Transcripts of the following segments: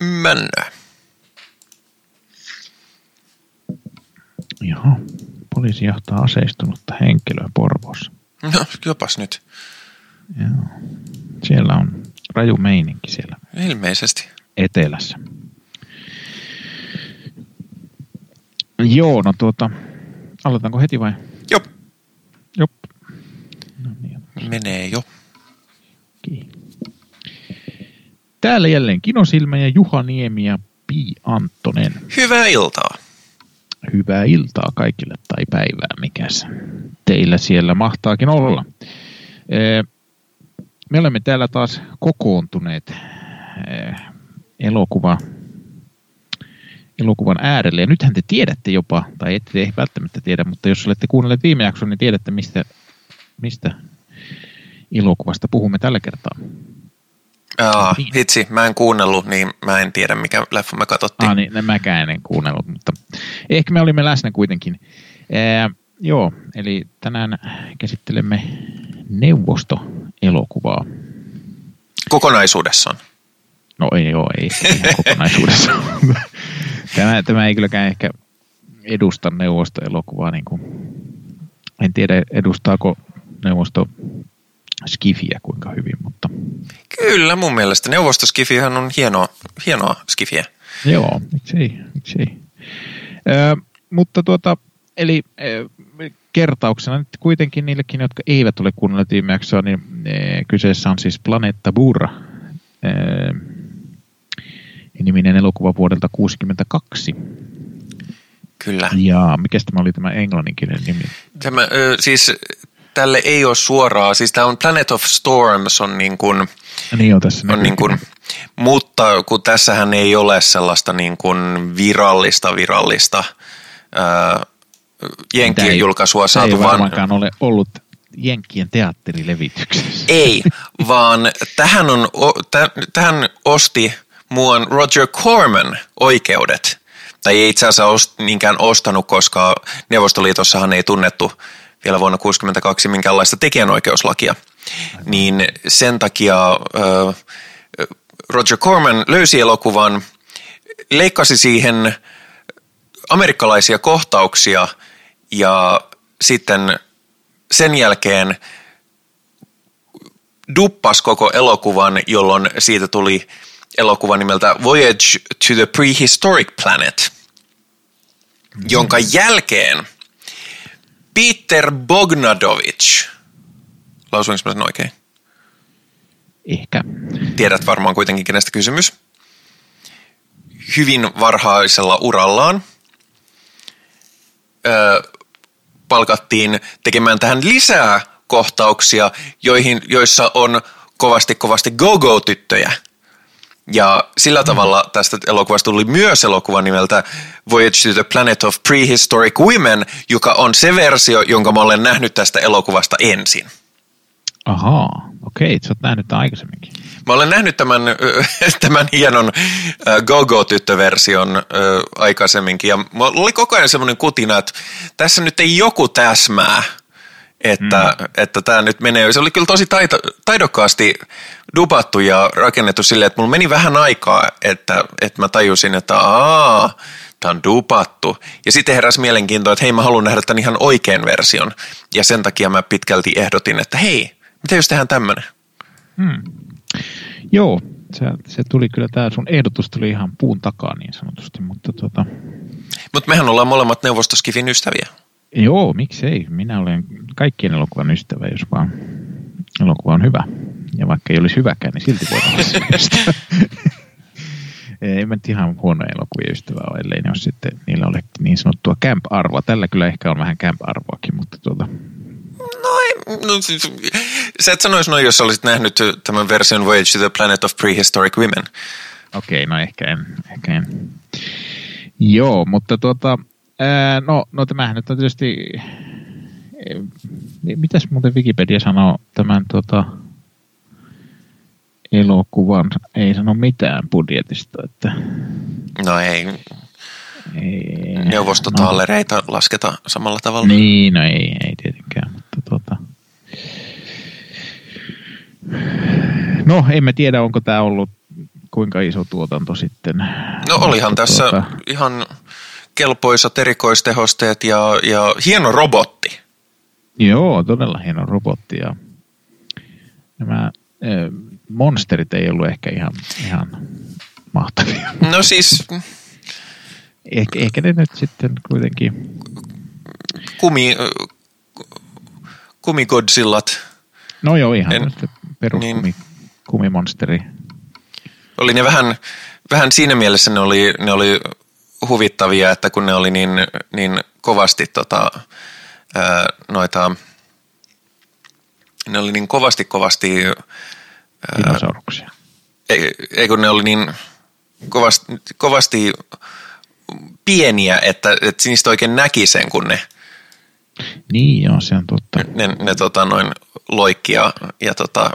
Mennään. Joo. Poliisi johtaa aseistunutta henkilöä Porvoossa. No, jopas nyt. Joo. Siellä on raju meininki siellä Ilmeisesti. etelässä. Joo, no tuota, aloitanko heti vai? Jop, Jop. No niin, menee jo. okei. Täällä jälleen Kinosilmä ja Juha Niemi ja Pi Anttonen. Hyvää iltaa. Hyvää iltaa kaikille tai päivää, mikäs teillä siellä mahtaakin olla. Me olemme täällä taas kokoontuneet ee, elokuva, elokuvan äärelle. Ja nythän te tiedätte jopa, tai ette välttämättä tiedä, mutta jos olette kuunnelleet viime jakson, niin tiedätte, mistä, mistä elokuvasta puhumme tällä kertaa. Aa, Niin. hitsi, mä en kuunnellut, niin mä en tiedä, mikä leffa me katsottiin. Ah, niin, mäkään en kuunnellut, mutta ehkä me olimme läsnä kuitenkin. Ää, joo, eli tänään käsittelemme neuvostoelokuvaa. Kokonaisuudessaan. No ei joo, ei ihan kokonaisuudessa. tämä, tämä ei kylläkään ehkä edusta neuvostoelokuvaa. Niin kuin, en tiedä, edustaako neuvosto Skifiä kuinka hyvin, mutta Kyllä, mun mielestä neuvostoskifihan on hienoa, hienoa skifiä. Joo, miksei, miksei. Ö, mutta tuota, eli ö, kertauksena nyt kuitenkin niillekin, jotka eivät ole kuunnelleet viime jaksoa, niin ö, kyseessä on siis Planeetta Burra, ö, niminen elokuva vuodelta 1962. Kyllä. Ja mikä tämä oli tämä englanninkielinen nimi? Tämä, ö, siis tälle ei ole suoraa, siis tämä on Planet of Storms on niin kuin, Niin on tässä. on niin kuin, mutta kun tässähän ei ole sellaista niin kuin virallista virallista ää, Jenkkien julkaisua Se ei saatu, vaan varmaankaan ole ollut Jenkkien teatterilevityksessä. ei, vaan tähän, on, tähän osti muuan Roger Corman oikeudet. Tai ei itse asiassa ost, niinkään ostanut, koska Neuvostoliitossahan ei tunnettu vielä vuonna 1962 minkäänlaista tekijänoikeuslakia. Niin sen takia Roger Corman löysi elokuvan, leikkasi siihen amerikkalaisia kohtauksia ja sitten sen jälkeen duppas koko elokuvan, jolloin siitä tuli elokuva nimeltä Voyage to the Prehistoric Planet, jonka jälkeen Peter Bogdanovich, lausuinko mä sen oikein? Ehkä. Tiedät varmaan kuitenkin, kenestä kysymys. Hyvin varhaisella urallaan ö, palkattiin tekemään tähän lisää kohtauksia, joihin, joissa on kovasti kovasti go-go-tyttöjä. Ja sillä tavalla tästä elokuvasta tuli myös elokuva nimeltä Voyage to the Planet of Prehistoric Women, joka on se versio, jonka mä olen nähnyt tästä elokuvasta ensin. Ahaa, okei, sä oot nähnyt tämän aikaisemminkin. Mä olen nähnyt tämän, tämän hienon Go-Go-tyttöversion aikaisemminkin ja mulla oli koko ajan semmoinen kutina, että tässä nyt ei joku täsmää, että, mm. että tämä nyt menee. Se oli kyllä tosi taito, taidokkaasti dupattu ja rakennettu silleen, että mulla meni vähän aikaa, että, että mä tajusin, että aah, tämä on dupattu. Ja sitten heräsi mielenkiintoa, että hei mä haluan nähdä tämän ihan oikean version. Ja sen takia mä pitkälti ehdotin, että hei, mitä jos tehdään tämmöinen? Hmm. Joo, se, se tuli kyllä, tämä sun ehdotus tuli ihan puun takaa niin sanotusti, mutta tota, Mutta mehän ollaan molemmat neuvostoskivin ystäviä. Joo, miksei. Minä olen kaikkien elokuvan ystävä, jos vaan elokuva on hyvä. Ja vaikka ei olisi hyväkään, niin silti voi olla. Ei mä nyt ihan huono elokuvien ystävä ole, ellei ne ole sitten, niillä ole niin sanottua camp-arvoa. Tällä kyllä ehkä on vähän camp-arvoakin, mutta tuota, No, ei, no siis, sä et sanoisi noin, jos olisit nähnyt tämän version Voyage to the Planet of Prehistoric Women. Okei, no ehkä en, ehkä en. Joo, mutta tuota, no, no tämähän nyt on tietysti, mitäs muuten Wikipedia sanoo tämän tuota, elokuvan, ei sano mitään budjetista, että No ei, ei, neuvostotaalereita lasketa samalla tavalla. No, niin, no ei, ei tietenkään, mutta tuota, no emme tiedä, onko tämä ollut kuinka iso tuotanto sitten. No olihan tässä tuota... ihan kelpoisat erikoistehosteet ja, ja hieno robotti. Joo, todella hieno robotti ja nämä monsterit ei ollut ehkä ihan, ihan mahtavia. No siis... Ehkä, ehkä ne nyt sitten kuitenkin... Kumi, kumigodzillat. No joo, ihan en, perus niin, kumimonsteri. Oli ne vähän, vähän siinä mielessä ne oli, ne oli huvittavia, että kun ne oli niin, niin kovasti tota, ää, noita, ne oli niin kovasti kovasti Dinosauruksia. Ei, ei kun ne oli niin kovasti, kovasti pieniä, että, että niistä oikein näki sen, kun ne niin joo, se on totta. Ne, ne tota, noin loikkia ja tota,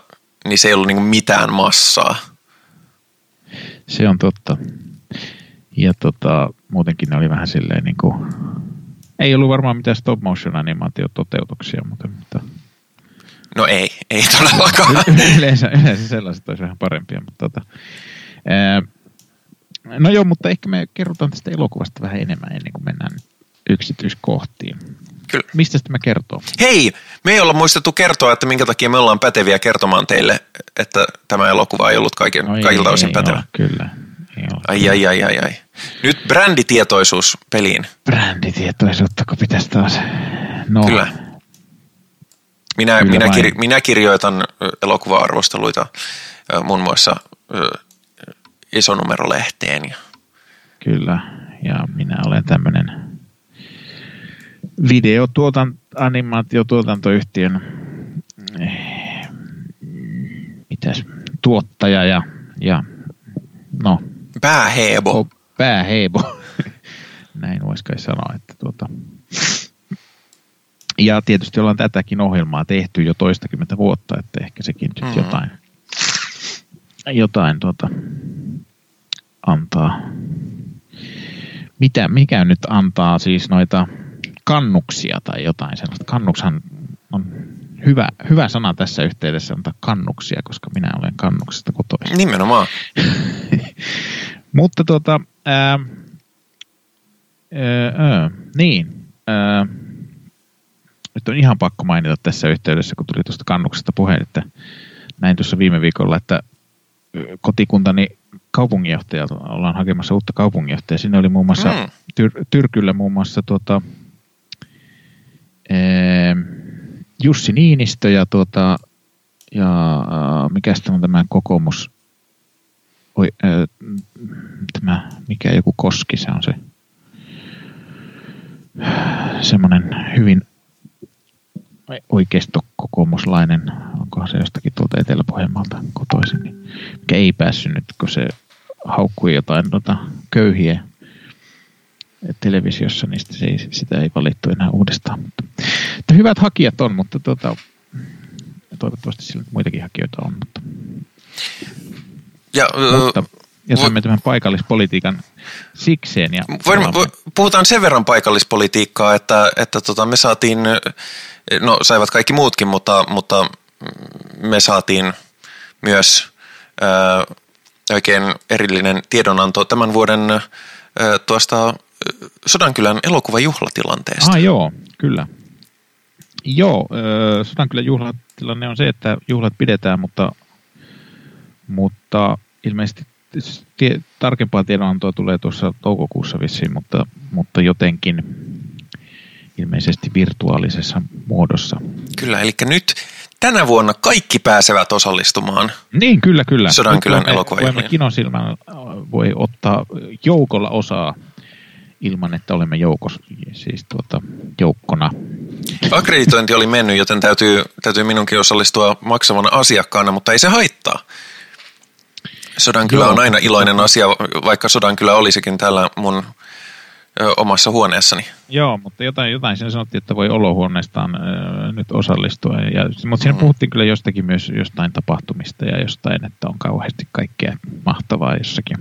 niin se ei ollut niinku mitään massaa. Se on totta. Ja tota, muutenkin ne oli vähän silleen niin kuin, ei ollut varmaan mitään stop motion animaatiototeutuksia, mutta, mutta No ei, ei todellakaan. yleensä, yleensä sellaiset olisi vähän parempia, mutta tota, ää, no joo, mutta ehkä me kerrotaan tästä elokuvasta vähän enemmän ennen kuin mennään yksityiskohtiin. Kyllä. Mistä tämä kertoo? Hei, me ei olla muistettu kertoa, että minkä takia me ollaan päteviä kertomaan teille, että tämä elokuva ei ollut kaiken, no ei, kaikilta osin ei, pätevä. Ole, kyllä. Ole, ai, ai, ai, ai, ai. Nyt bränditietoisuus peliin. Bränditietoisuutta, kun pitäisi taas. No. Kyllä. Minä, kyllä minä, kir, minä kirjoitan elokuva-arvosteluita muun muassa isonumerolehteen. Kyllä, ja minä olen tämmöinen videotuotan, animaatiotuotantoyhtiön mitäs, tuottaja ja, ja no, pääheebo. Pääheebo. Näin voisi kai sanoa, että tuota, ja tietysti ollaan tätäkin ohjelmaa tehty jo toistakymmentä vuotta, että ehkä sekin nyt mm-hmm. jotain, jotain tuota, antaa. Mitä, mikä nyt antaa siis noita kannuksia tai jotain sellaista. Kannukshan on hyvä, hyvä sana tässä yhteydessä antaa kannuksia, koska minä olen kannuksesta kotoisin. Nimenomaan. Mutta tuota, ää, ää, ää, niin, ää, nyt on ihan pakko mainita tässä yhteydessä, kun tuli tuosta kannuksesta puheen, että näin tuossa viime viikolla, että kotikuntani kaupunginjohtaja, ollaan hakemassa uutta kaupunginjohtajaa. Siinä oli muun muassa mm. Tyr- Tyrkyllä muun muassa tuota, Jussi Niinistö ja, tuota, ja mikä sitten on tämä kokoomus, oi, tämä, mikä joku koski, se on se semmoinen hyvin oikeisto-kokoomuslainen, onkohan se jostakin tuolta Etelä-Pohjanmaalta kotoisin, niin mikä ei päässyt nyt, kun se haukkui jotain tota, köyhiä televisiossa, niin se ei, sitä ei valittu enää uudestaan. Mutta, että hyvät hakijat on, mutta tota, toivottavasti sillä muitakin hakijoita on. Mutta, ja, mutta, ja saamme tämän paikallispolitiikan sikseen. Ja voimme, puhutaan sen verran paikallispolitiikkaa, että, että tota, me saatiin, no saivat kaikki muutkin, mutta, mutta me saatiin myös ää, oikein erillinen tiedonanto tämän vuoden ää, tuosta Sodankylän elokuvajuhlatilanteesta. Ah joo, kyllä. Joo, Sodankylän juhlatilanne on se, että juhlat pidetään, mutta, mutta ilmeisesti tie, tarkempaa tiedonantoa tulee tuossa toukokuussa vissiin, mutta, mutta jotenkin ilmeisesti virtuaalisessa muodossa. Kyllä, eli nyt tänä vuonna kaikki pääsevät osallistumaan. Niin, kyllä, kyllä. Sodankylän. Voimme kinosilmän voi ottaa joukolla osaa ilman, että olemme joukos, siis tuota, joukkona. Akkreditointi oli mennyt, joten täytyy, täytyy minunkin osallistua maksavana asiakkaana, mutta ei se haittaa. Sodankylä Joo. on aina iloinen asia, vaikka Sodankylä olisikin täällä mun ö, omassa huoneessani. Joo, mutta jotain, jotain siinä sanottiin, että voi olohuoneestaan ö, nyt osallistua. Ja, mutta siinä mm. puhuttiin kyllä jostakin myös jostain tapahtumista ja jostain, että on kauheasti kaikkea mahtavaa jossakin.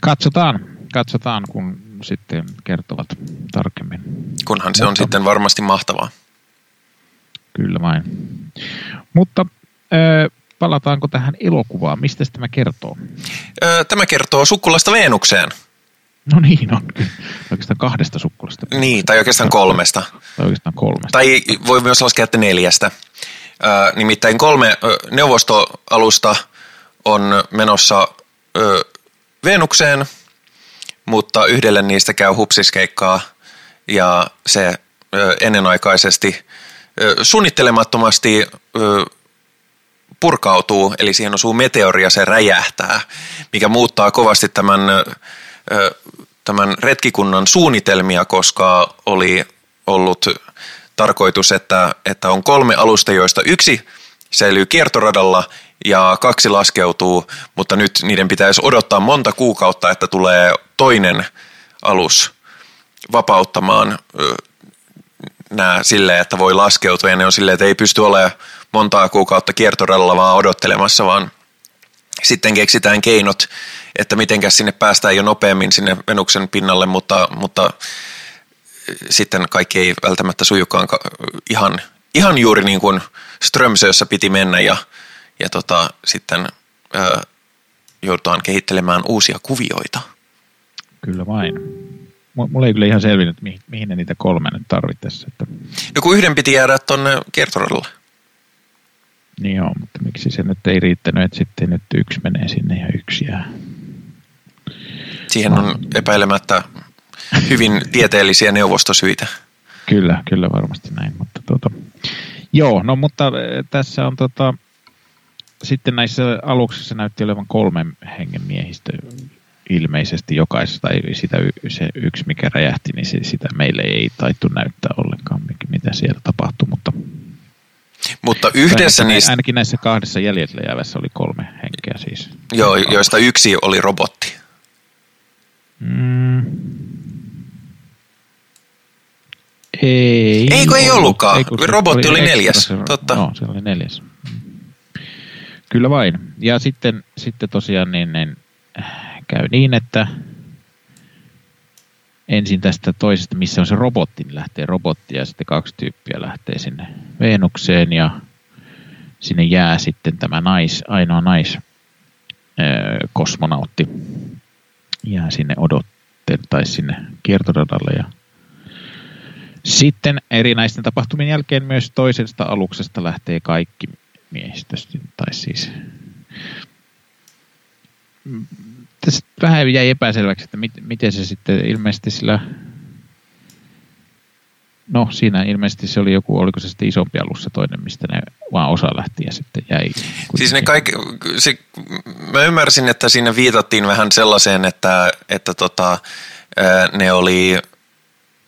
Katsotaan, katsotaan kun sitten kertovat tarkemmin. Kunhan se Mutta, on sitten varmasti mahtavaa. Kyllä vain. Mutta äh, palataanko tähän elokuvaan? Mistä tämä kertoo? Tämä kertoo sukkulasta Veenukseen. No niin, on oikeastaan kahdesta sukkulasta. Niin, tai oikeastaan kolmesta. Tai oikeastaan kolmesta. Tai voi myös laskea, että neljästä. Nimittäin kolme neuvostoalusta on menossa Venukseen, mutta yhdelle niistä käy hupsiskeikkaa ja se ennenaikaisesti suunnittelemattomasti purkautuu, eli siihen osuu meteori ja se räjähtää, mikä muuttaa kovasti tämän, tämän retkikunnan suunnitelmia, koska oli ollut tarkoitus, että, että on kolme alusta, joista yksi säilyy kiertoradalla ja kaksi laskeutuu, mutta nyt niiden pitäisi odottaa monta kuukautta, että tulee toinen alus vapauttamaan nämä silleen, että voi laskeutua ja ne on silleen, että ei pysty olemaan montaa kuukautta kiertoradalla vaan odottelemassa, vaan sitten keksitään keinot, että mitenkäs sinne päästään jo nopeammin sinne Venuksen pinnalle, mutta, mutta sitten kaikki ei välttämättä sujukaan ihan, ihan juuri niin kuin Strömsössä piti mennä ja, ja tota, sitten ää, joudutaan kehittelemään uusia kuvioita. Kyllä vain. Mulla ei kyllä ihan selvinnyt, mihin, mihin ne niitä kolme nyt tarvittaisiin. Että... Joku yhden piti jäädä tuonne kiertoradalle. Niin joo, mutta miksi se nyt ei riittänyt, että sitten nyt yksi menee sinne ja yksi jää. Siihen on epäilemättä hyvin tieteellisiä neuvostosyitä. Kyllä, kyllä varmasti näin. Mutta tuota, joo, no mutta eh, tässä on tota, sitten näissä aluksissa näytti olevan kolmen hengen miehistö ilmeisesti jokaisesta, tai sitä se yksi mikä räjähti, niin se, sitä meille ei taittu näyttää ollenkaan, mitä siellä tapahtui, mutta mutta yhdessä ainakin, niistä... Ainakin näissä kahdessa jäljellä jäävässä oli kolme henkeä siis. Joo, joista yksi oli robotti. Mm. Ei. Eikö ei ollutkaan? Ei, robotti oli, oli neljäs. Se, Totta. Joo, se oli neljäs. Kyllä vain. Ja sitten, sitten tosiaan niin, niin, käy niin, että ensin tästä toisesta, missä on se robotti, niin lähtee robotti ja sitten kaksi tyyppiä lähtee sinne Venukseen ja sinne jää sitten tämä nais, ainoa nais kosmonautti. Jää sinne odottele tai sinne kiertoradalle ja sitten erinäisten tapahtumien jälkeen myös toisesta aluksesta lähtee kaikki miehistöstä, tai siis tässä vähän jäi epäselväksi, että mit, miten se sitten ilmeisesti sillä No siinä ilmeisesti se oli joku, oliko se sitten isompi alus se toinen, mistä ne vaan osa lähti ja sitten jäi. Siis ne kaikki, se, mä ymmärsin, että siinä viitattiin vähän sellaiseen, että, että tota, ne oli,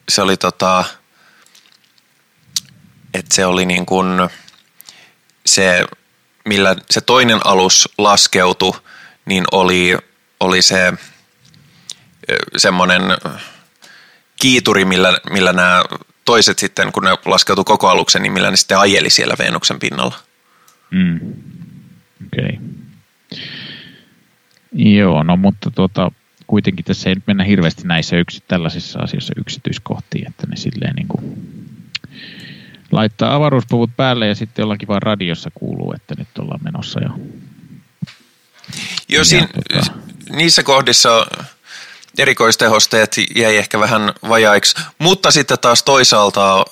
se oli tota, että se oli niin kuin se, millä se toinen alus laskeutui, niin oli oli se semmoinen kiituri, millä, millä nämä toiset sitten, kun ne laskeutui koko aluksen, niin millä ne sitten ajeli siellä Venuksen pinnalla. Mm. Okei. Okay. Joo, no mutta tuota, kuitenkin tässä ei nyt mennä hirveästi näissä yksi, tällaisissa asioissa yksityiskohtiin, että ne silleen niin kuin laittaa avaruuspuvut päälle ja sitten jollakin vaan radiossa kuuluu, että nyt ollaan menossa jo. Joo, siinä, tota niissä kohdissa erikoistehosteet jäi ehkä vähän vajaiksi, mutta sitten taas toisaalta ö,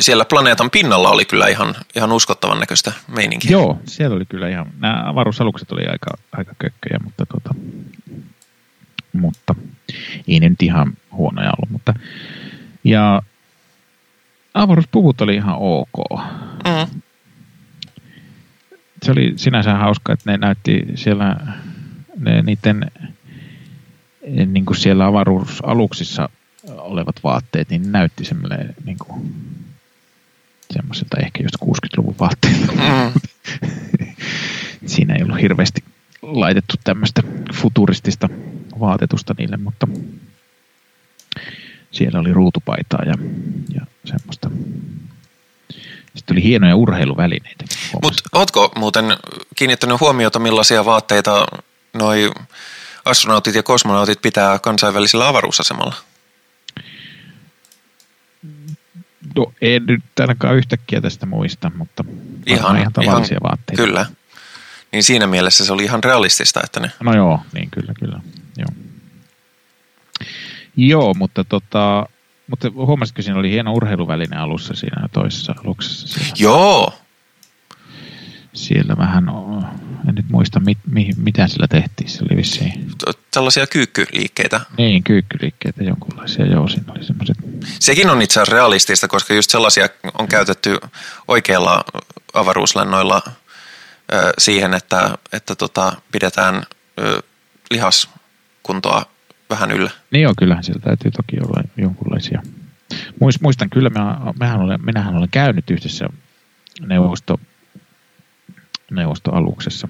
siellä planeetan pinnalla oli kyllä ihan, ihan uskottavan näköistä meininkiä. Joo, siellä oli kyllä ihan, nämä avaruusalukset oli aika, aika kökköjä, mutta, tota, mutta ei ne nyt ihan huonoja ollut. Mutta, ja avaruuspuvut oli ihan ok. Mm se oli sinänsä hauska, että ne näytti siellä ne, niiden niin kuin siellä avaruusaluksissa olevat vaatteet, niin näytti semmoinen niin kuin, semmoiselta ehkä just 60-luvun vaatteilta. Mm. Siinä ei ollut hirveästi laitettu tämmöistä futuristista vaatetusta niille, mutta siellä oli ruutupaitaa ja, ja semmoista sitten oli hienoja urheiluvälineitä. Mutta ootko muuten kiinnittänyt huomiota, millaisia vaatteita noi astronautit ja kosmonautit pitää kansainvälisellä avaruusasemalla? No, en nyt ainakaan yhtäkkiä tästä muista, mutta Ihan, ihan tavallisia ihan, vaatteita. Kyllä. Niin siinä mielessä se oli ihan realistista, että ne... No joo, niin kyllä, kyllä. Joo, joo mutta tota, mutta huomasitko, siinä oli hieno urheiluväline alussa siinä toisessa aluksessa. Siellä, Joo, siellä vähän, en nyt muista mit, mi, mitä sillä tehtiin. Se oli vissiin, tällaisia kyykkyliikkeitä. niin kyykkyliikkeitä jonkunlaisia. Joo, siinä oli semmoiset, Sekin on itse asiassa realistista, koska just sellaisia on käytetty oikeilla avaruuslennoilla siihen, että, että tota, pidetään lihaskuntoa vähän yllä. niin joo, kyllähän siellä täytyy toki olla jonkunlaisia. Muist, muistan kyllä, mä, mähän olen, minähän olen käynyt yhdessä neuvosto, neuvostoaluksessa.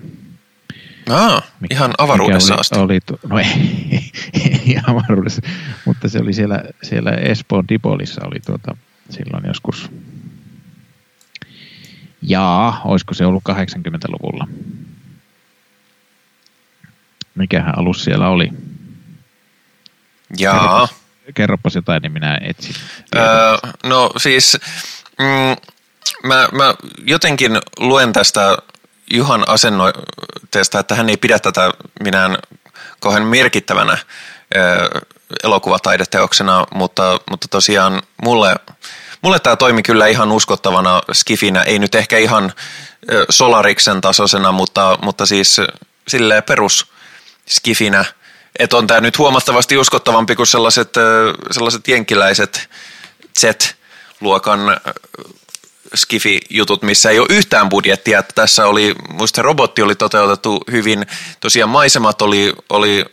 Aa, Mikä- ihan avaruudessa mikä asti. oli, Oli, no ei, ei avaruudessa, mutta se oli siellä, siellä Espoon Dipolissa oli tuota, silloin joskus, jaa, olisiko se ollut 80-luvulla? Mikähän alus siellä oli? Jaa. Kerropas jotain, niin minä etsin. Öö, no siis, mm, mä, mä jotenkin luen tästä Juhan asennoitteesta, että hän ei pidä tätä minään kauhean merkittävänä öö, elokuvataideteoksena, mutta, mutta tosiaan mulle, mulle tämä toimi kyllä ihan uskottavana skifinä, ei nyt ehkä ihan ö, Solariksen tasoisena, mutta, mutta siis silleen perus skifinä, että on tämä nyt huomattavasti uskottavampi kuin sellaiset, sellaiset jenkkiläiset Z-luokan skifi-jutut, missä ei ole yhtään budjettia. Tässä oli, muista robotti oli toteutettu hyvin, tosiaan maisemat oli, oli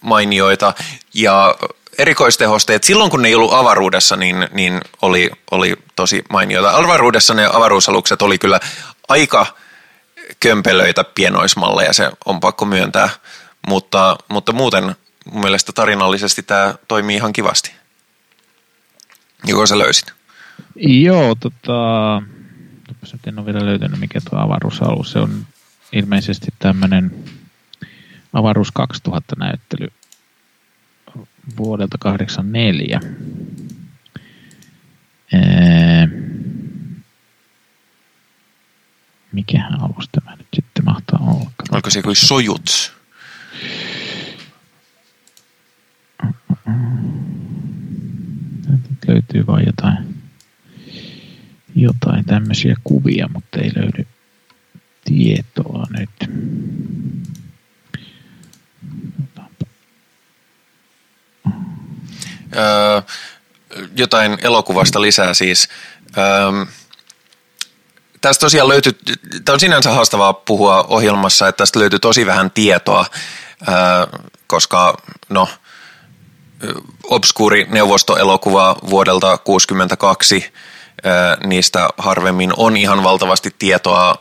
mainioita ja erikoistehosteet, silloin kun ne ei ollut avaruudessa, niin, niin oli, oli tosi mainioita. Avaruudessa ne avaruusalukset oli kyllä aika kömpelöitä pienoismalleja, se on pakko myöntää, mutta, mutta muuten mun mielestä tarinallisesti tämä toimii ihan kivasti. Joko sä löysit? Joo, tota, nyt en ole vielä löytänyt, mikä tuo avaruusalus. Se on ilmeisesti tämmöinen avaruus 2000-näyttely vuodelta 84. Ee, mikähän alus tämä nyt sitten mahtaa olla? Oliko se kuin Sojuts? Täältä nyt löytyy vain jotain, jotain tämmöisiä kuvia, mutta ei löydy tietoa nyt. Öö, jotain elokuvasta lisää siis. Öö, tästä tosiaan löytyy, tämä on sinänsä haastavaa puhua ohjelmassa, että tästä löytyy tosi vähän tietoa, öö, koska no, obskuuri neuvostoelokuva vuodelta 1962, niistä harvemmin on ihan valtavasti tietoa,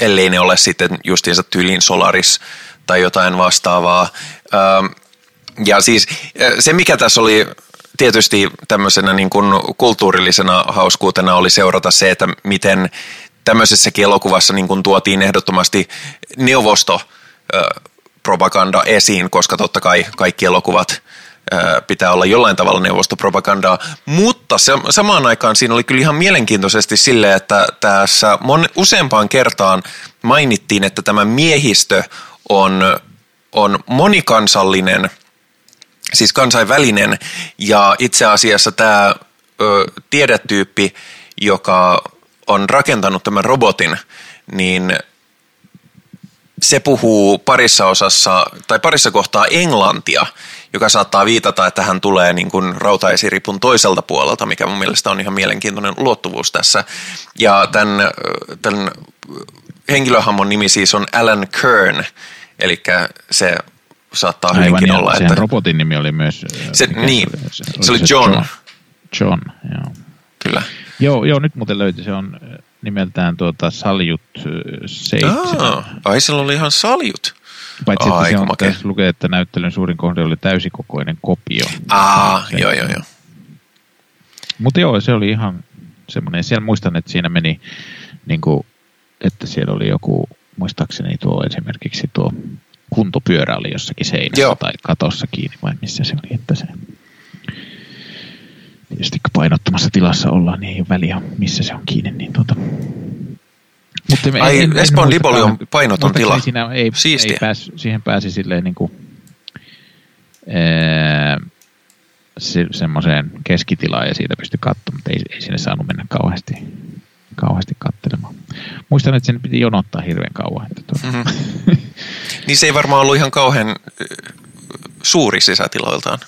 ellei ne ole sitten justiinsa tyyliin Solaris tai jotain vastaavaa. Ja siis se, mikä tässä oli tietysti tämmöisenä niin kuin kulttuurillisena hauskuutena oli seurata se, että miten tämmöisessäkin elokuvassa niin kuin tuotiin ehdottomasti neuvostopropaganda esiin, koska totta kai kaikki elokuvat pitää olla jollain tavalla neuvostopropagandaa, mutta se, samaan aikaan siinä oli kyllä ihan mielenkiintoisesti sille, että tässä mon, useampaan kertaan mainittiin, että tämä miehistö on, on monikansallinen, siis kansainvälinen, ja itse asiassa tämä ö, tiedetyyppi, joka on rakentanut tämän robotin, niin se puhuu parissa osassa tai parissa kohtaa englantia, joka saattaa viitata, että hän tulee niin kuin rautaesiripun toiselta puolelta, mikä mun mielestä on ihan mielenkiintoinen ulottuvuus tässä. Ja tämän, tämän henkilöhammon nimi siis on Alan Kern, eli se saattaa Aivan, hyvinkin olla, että... robotin nimi oli myös... Se- niin, oli? se oli John. John, John joo. Kyllä. Joo, joo, nyt muuten löytyi, se on nimeltään tuota Saljut äh, 7. Ah, ai sillä oli ihan saljut. Paitsi että se on, lukee, että näyttelyn suurin kohde oli täysikokoinen kopio. Ah, Se- joo, joo, joo. Mutta joo, se oli ihan semmoinen. Siellä muistan, että siinä meni, niin kuin, että siellä oli joku, muistaakseni tuo esimerkiksi tuo kuntopyörä oli jossakin seinässä Joo. tai katossa kiinni vai missä se oli, että se tietysti kun painottomassa tilassa ollaan, niin ei ole väliä, missä se on kiinni. Niin tuota. Mutta Ai, en, en, Espoon Liboli on painoton tila. Siinä ei, ei pääs, siihen pääsi silleen niin kuin, se, semmoiseen keskitilaan ja siitä pystyi katsomaan, mutta ei, ei sinne saanut mennä kauheasti, kauheasti katselemaan. Muistan, että sen piti jonottaa hirveän kauan. Että mm-hmm. niin se ei varmaan ollut ihan kauhean suuri sisätiloiltaan.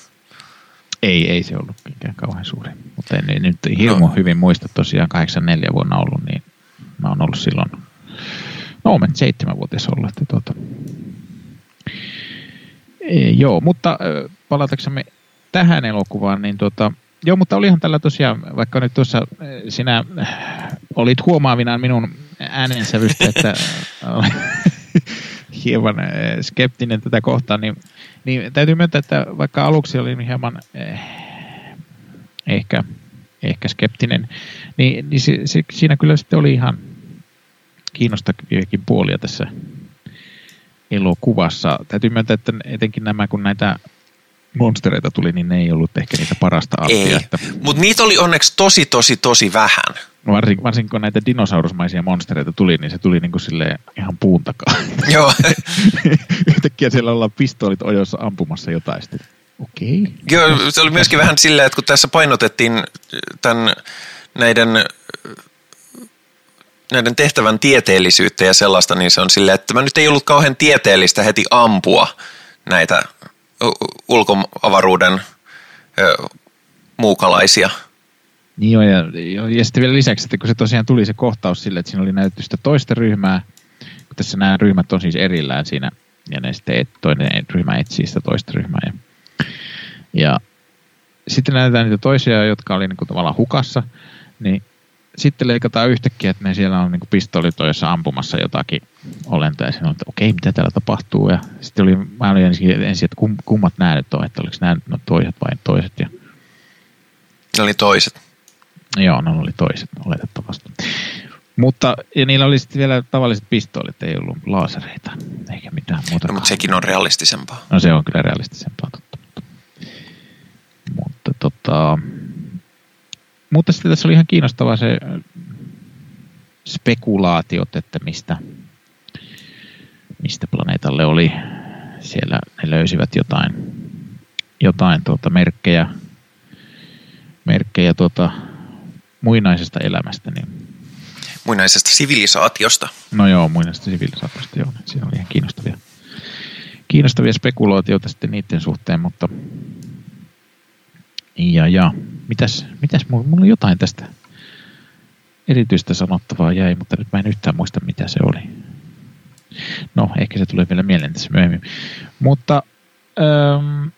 Ei, ei se ollut mikään kauhean suuri. Mutta en, en nyt hirmu no. hyvin muista tosiaan 84 vuonna ollut, niin mä oon ollut silloin, no olen seitsemänvuotias ollut. Että tuota. E, joo, mutta palataksemme tähän elokuvaan, niin tuota, joo, mutta olihan tällä tosiaan, vaikka nyt tuossa sinä olit huomaavinaan minun äänensävystä, että hieman skeptinen tätä kohtaan, niin, niin täytyy myöntää, että vaikka aluksi olin hieman eh, ehkä, ehkä skeptinen, niin, niin se, se, siinä kyllä sitten oli ihan kiinnostaviakin puolia tässä elokuvassa. Täytyy myöntää, että etenkin nämä, kun näitä monstereita tuli, niin ne ei ollut ehkä niitä parasta appia. Että... Mutta niitä oli onneksi tosi, tosi, tosi vähän. No varsinkin, varsinkin kun näitä dinosaurusmaisia monstereita tuli, niin se tuli niin kuin ihan puun takaa. Joo. Yhtäkkiä siellä ollaan pistoolit ojossa ampumassa jotain. Sitten, okei. Okay. Joo, se oli myöskin vähän silleen, että kun tässä painotettiin tämän, näiden näiden tehtävän tieteellisyyttä ja sellaista, niin se on silleen, että mä nyt ei ollut kauhean tieteellistä heti ampua näitä ulkoavaruuden muukalaisia. Niin joo, ja, ja sitten vielä lisäksi, että kun se tosiaan tuli se kohtaus sille, että siinä oli näytetty sitä toista ryhmää, kun tässä nämä ryhmät on siis erillään siinä, ja ne sitten toinen ryhmä etsii sitä toista ryhmää. Ja, ja sitten näytetään niitä toisia, jotka oli niin kuin tavallaan hukassa, niin sitten leikataan yhtäkkiä, että ne siellä on niin pistolitoissa ampumassa jotakin olentoa ja sanoin, että okei, mitä täällä tapahtuu. Ja sitten oli, mä olin ensin, ensin että kum, kummat nämä nyt on, että oliko nämä no, toiset vai toiset. Ja... Ne oli toiset. Joo, ne oli toiset oletettavasti. Mutta ja niillä oli sitten vielä tavalliset pistoolit, ei ollut laasereita eikä mitään muuta. No, mutta sekin on realistisempaa. No se on kyllä realistisempaa, totta. Mutta, mutta tota, mutta sitten tässä oli ihan kiinnostavaa se spekulaatiot, että mistä, mistä planeetalle oli. Siellä ne löysivät jotain, jotain tuota merkkejä, merkkejä tuota muinaisesta elämästä. Niin... Muinaisesta sivilisaatiosta. No joo, muinaisesta sivilisaatiosta, joo. Siinä oli ihan kiinnostavia, kiinnostavia spekulaatioita sitten niiden suhteen, mutta ja, ja mitäs, mitäs mulla, mulla jotain tästä erityistä sanottavaa jäi, mutta nyt mä en yhtään muista mitä se oli. No, ehkä se tulee vielä mieleen tässä myöhemmin. Mutta ähm,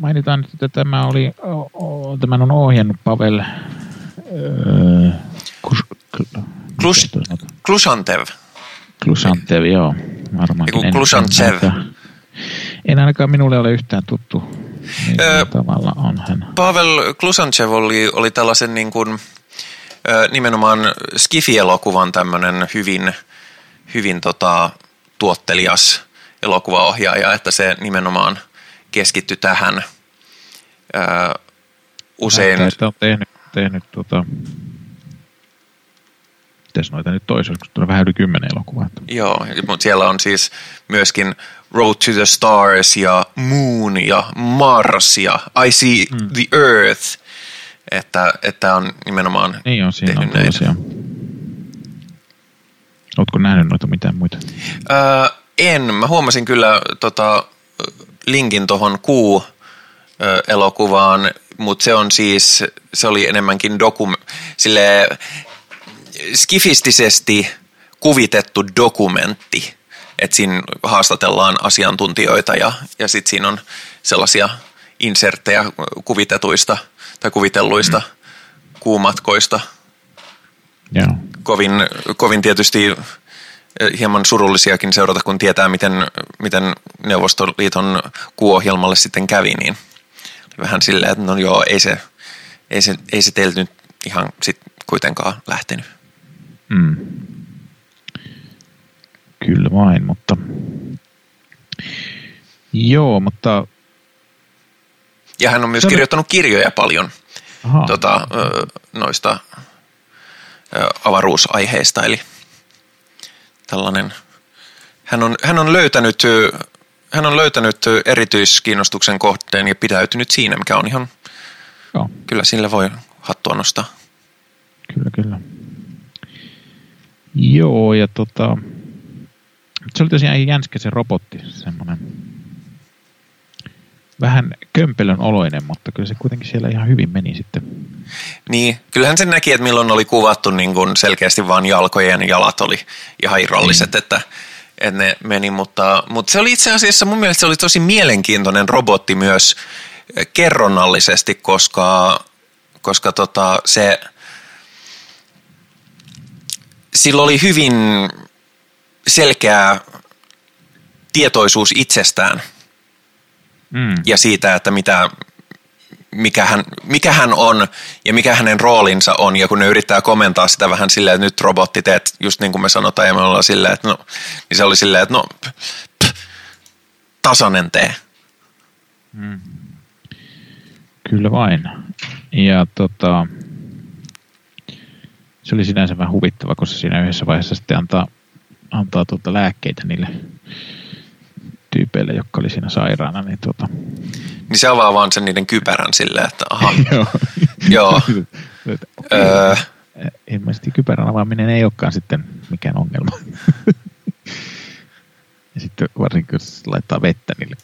mainitaan nyt, että tämä oli, o, tämän on ohjannut Pavel äh, Kus, Klus, Klusantev. Klusantev, joo. Varmaankin. Klusantev. En ainakaan minulle ole yhtään tuttu tavalla on hän? Pavel Klusanchev oli, oli tällaisen niin kuin, nimenomaan Skifi-elokuvan tämmöinen hyvin, hyvin tota, tuottelias elokuvaohjaaja, että se nimenomaan keskittyi tähän ö, usein. Näyttää, että on tehnyt, tehnyt tota, mitäs noita nyt toisi, kun tulee vähän yli kymmenen elokuvaa. Joo, mutta siellä on siis myöskin Road to the Stars ja Moon ja Mars ja I See hmm. the Earth, että, että on nimenomaan niin on, siinä tehnyt on näitä. Oletko nähnyt noita mitään muita? Öö, en. Mä huomasin kyllä tota, linkin tuohon kuu elokuvaan, mutta se on siis, se oli enemmänkin dokum, sille skifistisesti kuvitettu dokumentti että siinä haastatellaan asiantuntijoita ja, ja sitten siinä on sellaisia inserttejä kuvitetuista tai kuvitelluista mm. kuumatkoista. Yeah. Kovin, kovin tietysti eh, hieman surullisiakin seurata, kun tietää, miten, miten Neuvostoliiton kuuohjelmalle sitten kävi, niin vähän silleen, että no joo, ei se, ei se, ei se teiltä nyt ihan sit kuitenkaan lähtenyt. Mm. Kyllä vain, mutta joo, mutta Ja hän on myös kirjoittanut kirjoja paljon Aha, tota, noista avaruusaiheista, eli tällainen, hän on, hän on löytänyt, hän on löytänyt erityiskiinnostuksen kohteen ja pitäytynyt siinä, mikä on ihan, joo, kyllä sille voi hattua nostaa. kyllä, kyllä. Joo, ja tota, se oli tosiaan jänskä se robotti, semmoinen vähän kömpelön oloinen, mutta kyllä se kuitenkin siellä ihan hyvin meni sitten. Niin, kyllähän sen näki, että milloin oli kuvattu niin kuin selkeästi vaan jalkojen jalat oli ihan irralliset, että, että ne meni, mutta, mutta se oli itse asiassa, mun mielestä se oli tosi mielenkiintoinen robotti myös kerronnallisesti, koska, koska tota, se, sillä oli hyvin selkeä tietoisuus itsestään Mm. ja siitä, että mitä, mikä, hän, mikä hän on ja mikä hänen roolinsa on. Ja kun ne yrittää komentaa sitä vähän silleen, että nyt robotti teet just niin kuin me sanotaan ja me ollaan silleen, että no, niin se oli silleen, että no, pff, tasainen tee. Kyllä vain. Ja tota, se oli sinänsä vähän huvittava, koska siinä yhdessä vaiheessa sitten antaa, antaa tuota lääkkeitä niille tyypeille, jotka oli siinä sairaana. Niin tuota, Niin se avaa vaan sen niiden kypärän silleen, että aha, joo. joo, öö, Ilmeisesti kypärän avaaminen ei olekaan sitten mikään ongelma. ja sitten varsinkin, jos laittaa vettä niille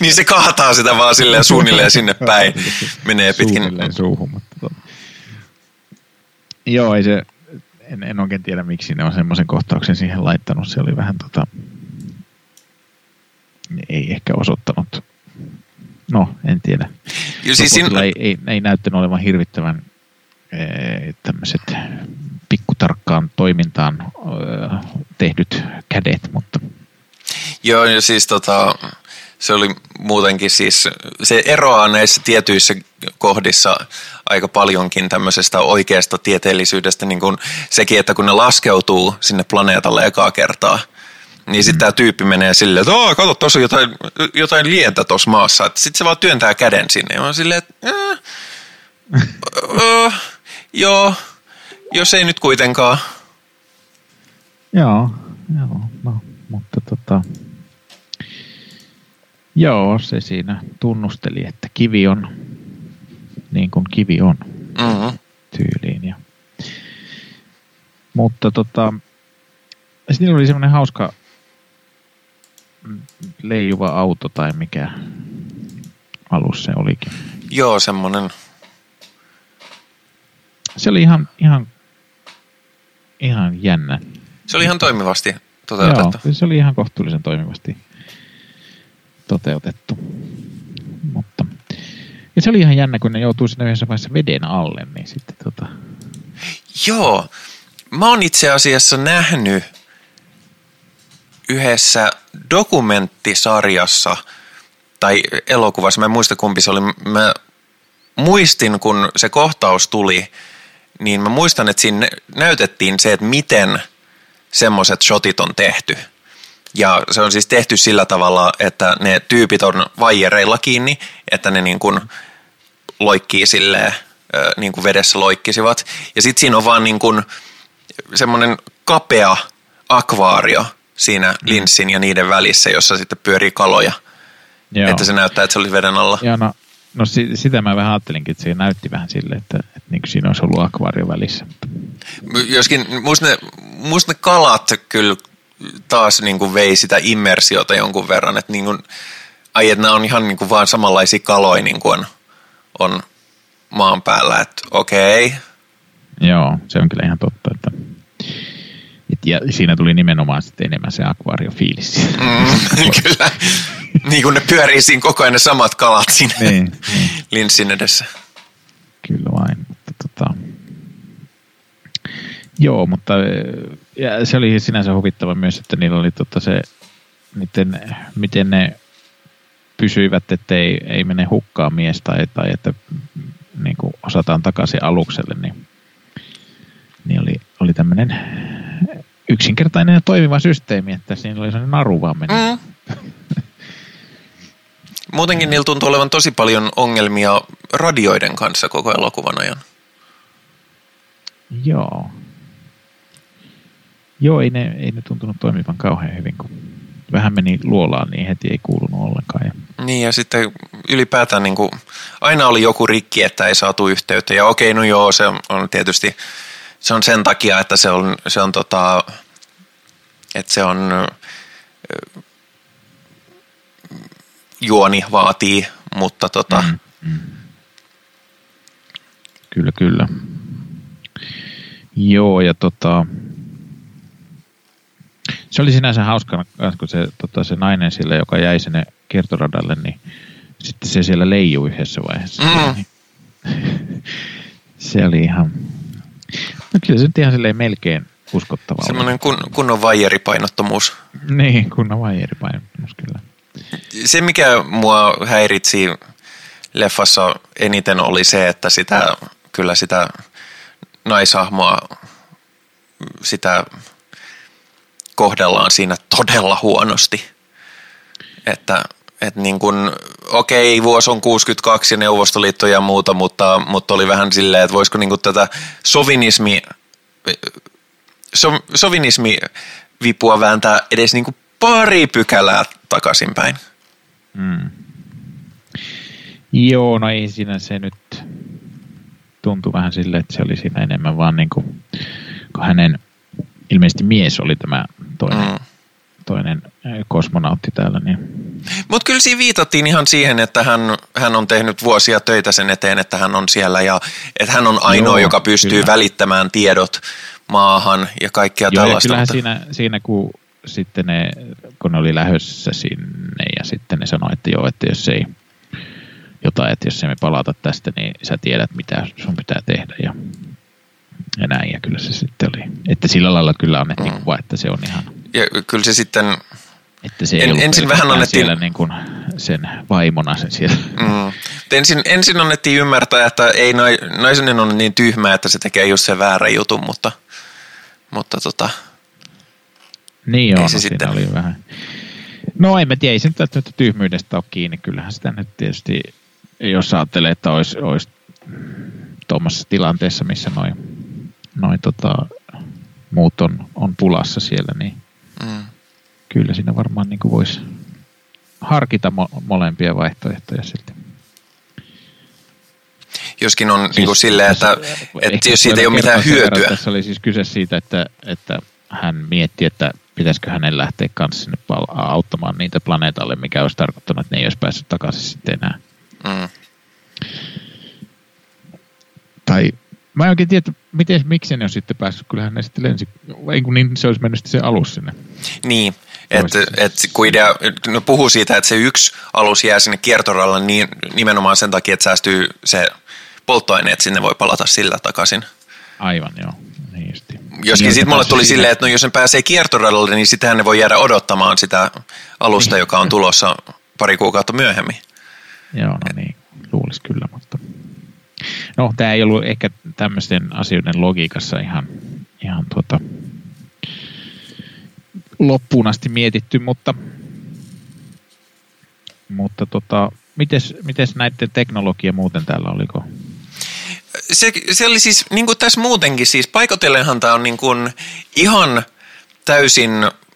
niin se kaataa sitä vaan silleen suunnilleen sinne päin. Menee pitkin. Suunnilleen suuhun, mutta tota. Joo, ei se, en, en oikein tiedä miksi ne on semmoisen kohtauksen siihen laittanut. Se oli vähän tota, ei ehkä osoittanut, no en tiedä. Ja siis siinä, ei, ei, ei näyttänyt olevan hirvittävän tämmöiset pikkutarkkaan toimintaan ee, tehdyt kädet, mutta Joo, ja siis tota, se oli muutenkin siis, se eroaa näissä tietyissä kohdissa aika paljonkin tämmöisestä oikeasta tieteellisyydestä, niin kuin sekin, että kun ne laskeutuu sinne planeetalle ekaa kertaa, niin sitten tämä tyyppi menee silleen, että Aa, kato, tuossa on jotain, jotain lientä tuossa maassa. Sitten se vaan työntää käden sinne. Ja mä silleen, että äh, äh, joo, jos ei nyt kuitenkaan. Joo, joo, no, mutta tota, joo, se siinä tunnusteli, että kivi on niin kuin kivi on Mm-hmm. tyyliin. Ja, mutta tota, sitten oli semmoinen hauska leijuva auto tai mikä alus se olikin. Joo, semmoinen. Se oli ihan, ihan, ihan jännä. Se oli ihan toimivasti toteutettu. Joo, se oli ihan kohtuullisen toimivasti toteutettu. Mutta, ja se oli ihan jännä, kun ne joutuu sinne yhdessä vaiheessa veden alle, niin sitten tota, Joo, mä oon itse asiassa nähnyt yhdessä dokumenttisarjassa tai elokuvassa, mä en muista kumpi se oli, mä muistin kun se kohtaus tuli, niin mä muistan, että siinä näytettiin se, että miten semmoiset shotit on tehty. Ja se on siis tehty sillä tavalla, että ne tyypit on vaijereilla kiinni, että ne niin kuin loikkii silleen, niin kuin vedessä loikkisivat. Ja sitten siinä on vaan niin kuin semmoinen kapea akvaario siinä linssin ja niiden välissä, jossa sitten pyörii kaloja. joo. Että se näyttää, että se oli veden alla. Joo, no, no si, sitä mä vähän ajattelinkin, että se näytti vähän silleen, että, että niin siinä olisi ollut akvaario välissä. Joskin musta ne, musta ne kalat kyllä taas niin kuin vei sitä immersiota jonkun verran, että niin kuin, ai, että nämä on ihan niin kuin vaan samanlaisia kaloja niin kuin on, on maan päällä, että okei. Okay. joo, se on kyllä ihan totta, että et, ja siinä tuli nimenomaan sitten enemmän se akvaariofiilis. Mm, kyllä. niin kuin ne pyörii siinä koko ajan ne samat kalat siinä niin, niin. linssin edessä. Kyllä vain, mutta tota, joo, mutta ja se oli sinänsä huvittava myös, että niillä oli tota se, miten, miten ne pysyivät, että ei, ei mene hukkaan mies tai, tai että niin kuin osataan takaisin alukselle, niin, niin oli, oli tämmöinen yksinkertainen ja toimiva systeemi, että siinä oli sellainen naru vaan meni. Mm. Muutenkin niillä tuntuu olevan tosi paljon ongelmia radioiden kanssa koko elokuvan ajan. Joo. Joo, ei ne, ei ne tuntunut toimivan kauhean hyvin, kun vähän meni luolaan, niin heti ei kuulunut ollenkaan. Ja... Niin ja sitten ylipäätään niin kuin, aina oli joku rikki, että ei saatu yhteyttä. Ja okei, no joo, se on tietysti se on sen takia, että se on, se on tota, että se on juoni vaatii, mutta tota... Mm, mm. Kyllä, kyllä. Joo, ja tota, se oli sinänsä hauska, kun se, tota, se nainen sille, joka jäi sinne kiertoradalle, niin sitten se siellä leijui yhdessä vaiheessa. Mm. se oli ihan, no kyllä se nyt ihan silleen melkein uskottavaa. Semmoinen kun, kunnon vaijeripainottomuus. Niin, kunnon vaijeripainottomuus, kyllä. Se, mikä mua häiritsi leffassa eniten oli se, että sitä, kyllä sitä naishahmoa, sitä kohdellaan siinä todella huonosti. Että, että niin kuin, okei, vuosi on 62 ja Neuvostoliitto ja muuta, mutta, mutta oli vähän silleen, että voisiko niin kuin tätä sovinismi, so, sovinismi vipua vääntää edes niin kuin pari pykälää takaisinpäin. Mm. Joo, no ei siinä se nyt tuntui vähän silleen, että se oli siinä enemmän vaan niin kuin, kun hänen ilmeisesti mies oli tämä toinen, mm. toinen kosmonautti täällä. Niin. Mutta kyllä siinä viitattiin ihan siihen, että hän, hän on tehnyt vuosia töitä sen eteen, että hän on siellä ja että hän on ainoa, Joo, joka pystyy kyllä. välittämään tiedot maahan ja kaikkea Joo, tällaista. Ja kyllähän siinä, siinä kun sitten ne, kun ne oli lähdössä sinne ja sitten ne sanoi, että joo, että jos ei jotain, että jos me palata tästä, niin sä tiedät, mitä sun pitää tehdä ja, ja näin. Ja kyllä se sitten oli, että sillä lailla kyllä annettiin mm. kuva, että se on ihan... Ja kyllä se sitten... Että se ei en, ensin vähän annettiin... Siellä niin kuin sen vaimona sen siellä. Mm. Ensin, ensin annettiin ymmärtää, että ei naisen on niin tyhmä, että se tekee just sen väärän jutun, mutta, mutta tota, niin joo, no, se sitten... oli vähän. No en mä tiedä, ei se nyt tyhmyydestä ole kiinni. Kyllähän sitä nyt tietysti, jos ajattelee, että olisi, olisi tuommoisessa tilanteessa, missä noin noi tota, muut on, on pulassa siellä, niin mm. kyllä siinä varmaan niin voisi harkita mo- molempia vaihtoehtoja sitten. Joskin on siis, niin kuin silleen, että, että jos siitä ei ole mitään hyötyä. Tässä oli siis kyse siitä, että, että hän mietti, että pitäisikö hänen lähteä kanssa sinne auttamaan niitä planeetalle, mikä olisi tarkoittanut, että ne ei olisi päässyt takaisin sitten enää. Mm. Tai mä en oikein tiedä, miten, miksi ne on sitten päässyt. Kyllähän ne sitten lensi, ei kun niin se olisi mennyt se alus sinne. Niin, että et, kun idea, no puhuu siitä, että se yksi alus jää sinne kiertoralle niin, nimenomaan sen takia, että säästyy se polttoaine, että sinne voi palata sillä takaisin. Aivan, joo. Niin justi. Joskin sitten mulle tuli silleen, että no jos ne pääsee kiertoradalle, niin sitähän ne voi jäädä odottamaan sitä alusta, joka on tulossa pari kuukautta myöhemmin. Joo, no niin, luulisi kyllä, mutta... No, tämä ei ollut ehkä tämmöisten asioiden logiikassa ihan, ihan tuota, loppuun asti mietitty, mutta, mutta tota, mites, mites näiden teknologia muuten täällä oliko? se, se oli siis, niin kuin tässä muutenkin, siis paikotellenhan tämä on niin kuin ihan täysin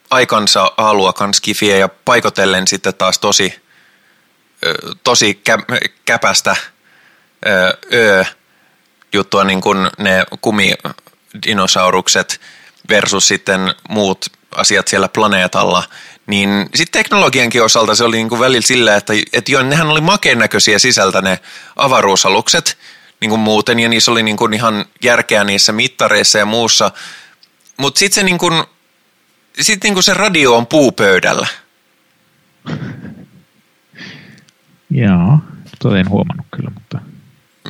aikansa A-luokan skifiä ja paikotellen sitten taas tosi, tosi kä, käpästä ö, juttua, niin kuin ne kumidinosaurukset versus sitten muut asiat siellä planeetalla, niin sitten teknologiankin osalta se oli niin kuin välillä sillä, että, että joo, nehän oli makeen näköisiä sisältä ne avaruusalukset, niin kuin muuten, ja niissä oli niin kuin ihan järkeä niissä mittareissa ja muussa. Mutta sitten se, niin kuin, sit niin kuin se radio on puupöydällä. Joo, tota en huomannut kyllä, mutta...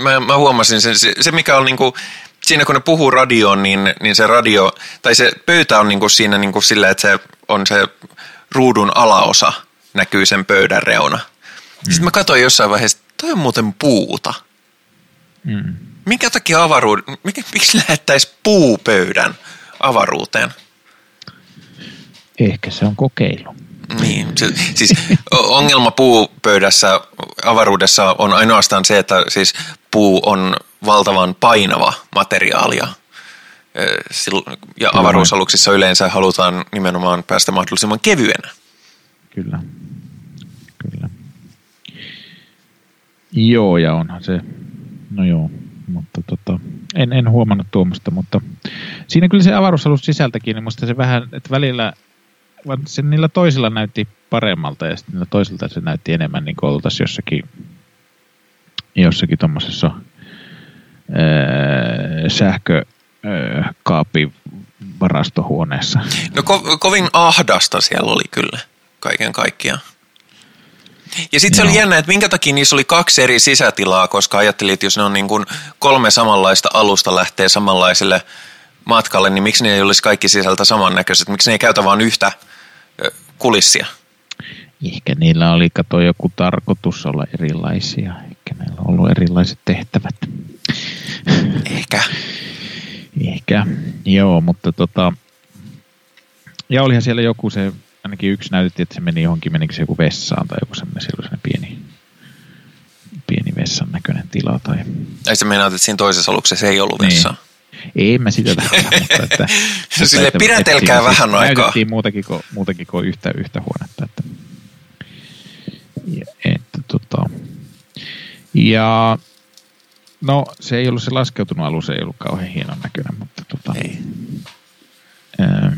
Mä, mä huomasin sen, se, se mikä on niin kuin, siinä kun ne puhuu radioon, niin, niin se radio, tai se pöytä on niin kuin siinä niin kuin sillä, että se on se ruudun alaosa näkyy sen pöydän reuna. Mm. Sitten mä katsoin jossain vaiheessa, että toi on muuten puuta. Mm. Minkä takia avaruuden, miksi lähettäisi puupöydän avaruuteen? Ehkä se on kokeilu. Niin, se, siis ongelma puupöydässä avaruudessa on ainoastaan se, että siis puu on valtavan painava materiaalia. Ja avaruusaluksissa yleensä halutaan nimenomaan päästä mahdollisimman kevyenä. Kyllä. Kyllä. Joo, ja onhan se, no joo, mutta tota, en, en huomannut tuommoista, mutta siinä kyllä se avaruusalus sisältäkin, niin musta se vähän, että välillä se niillä toisilla näytti paremmalta ja sitten niillä toisilta se näytti enemmän niin kuin oltaisiin jossakin, jossakin tuommoisessa sähkö varastohuoneessa. No ko- kovin ahdasta siellä oli kyllä kaiken kaikkiaan. Ja sitten se oli jännä, että minkä takia niissä oli kaksi eri sisätilaa, koska ajattelin, että jos ne on niin kuin kolme samanlaista alusta lähtee samanlaiselle matkalle, niin miksi ne ei olisi kaikki sisältä samannäköiset? Miksi ne ei käytä vain yhtä kulissia? Ehkä niillä oli, kato, joku tarkoitus olla erilaisia. Ehkä meillä on ollut erilaiset tehtävät. Ehkä. Ehkä, joo, mutta tota... Ja olihan siellä joku se ainakin yksi näytti, että se meni johonkin, menikö se joku vessaan tai joku semmoinen, sellainen pieni, pieni vessan näköinen tila. Tai... Ei se meinaat, että siinä toisessa aluksessa ei ollut niin. vessaa? Ei mä sitä tarkoita, mutta että... Sille että, pidätelkää että vähän aikaa. Näytettiin muutakin kuin, muutakin kuin yhtä, yhtä huonetta. Että, ja, että, tota, ja no se ei ollut se laskeutunut alus, ei ollut kauhean hienon näköinen, mutta tota, ei. Ää,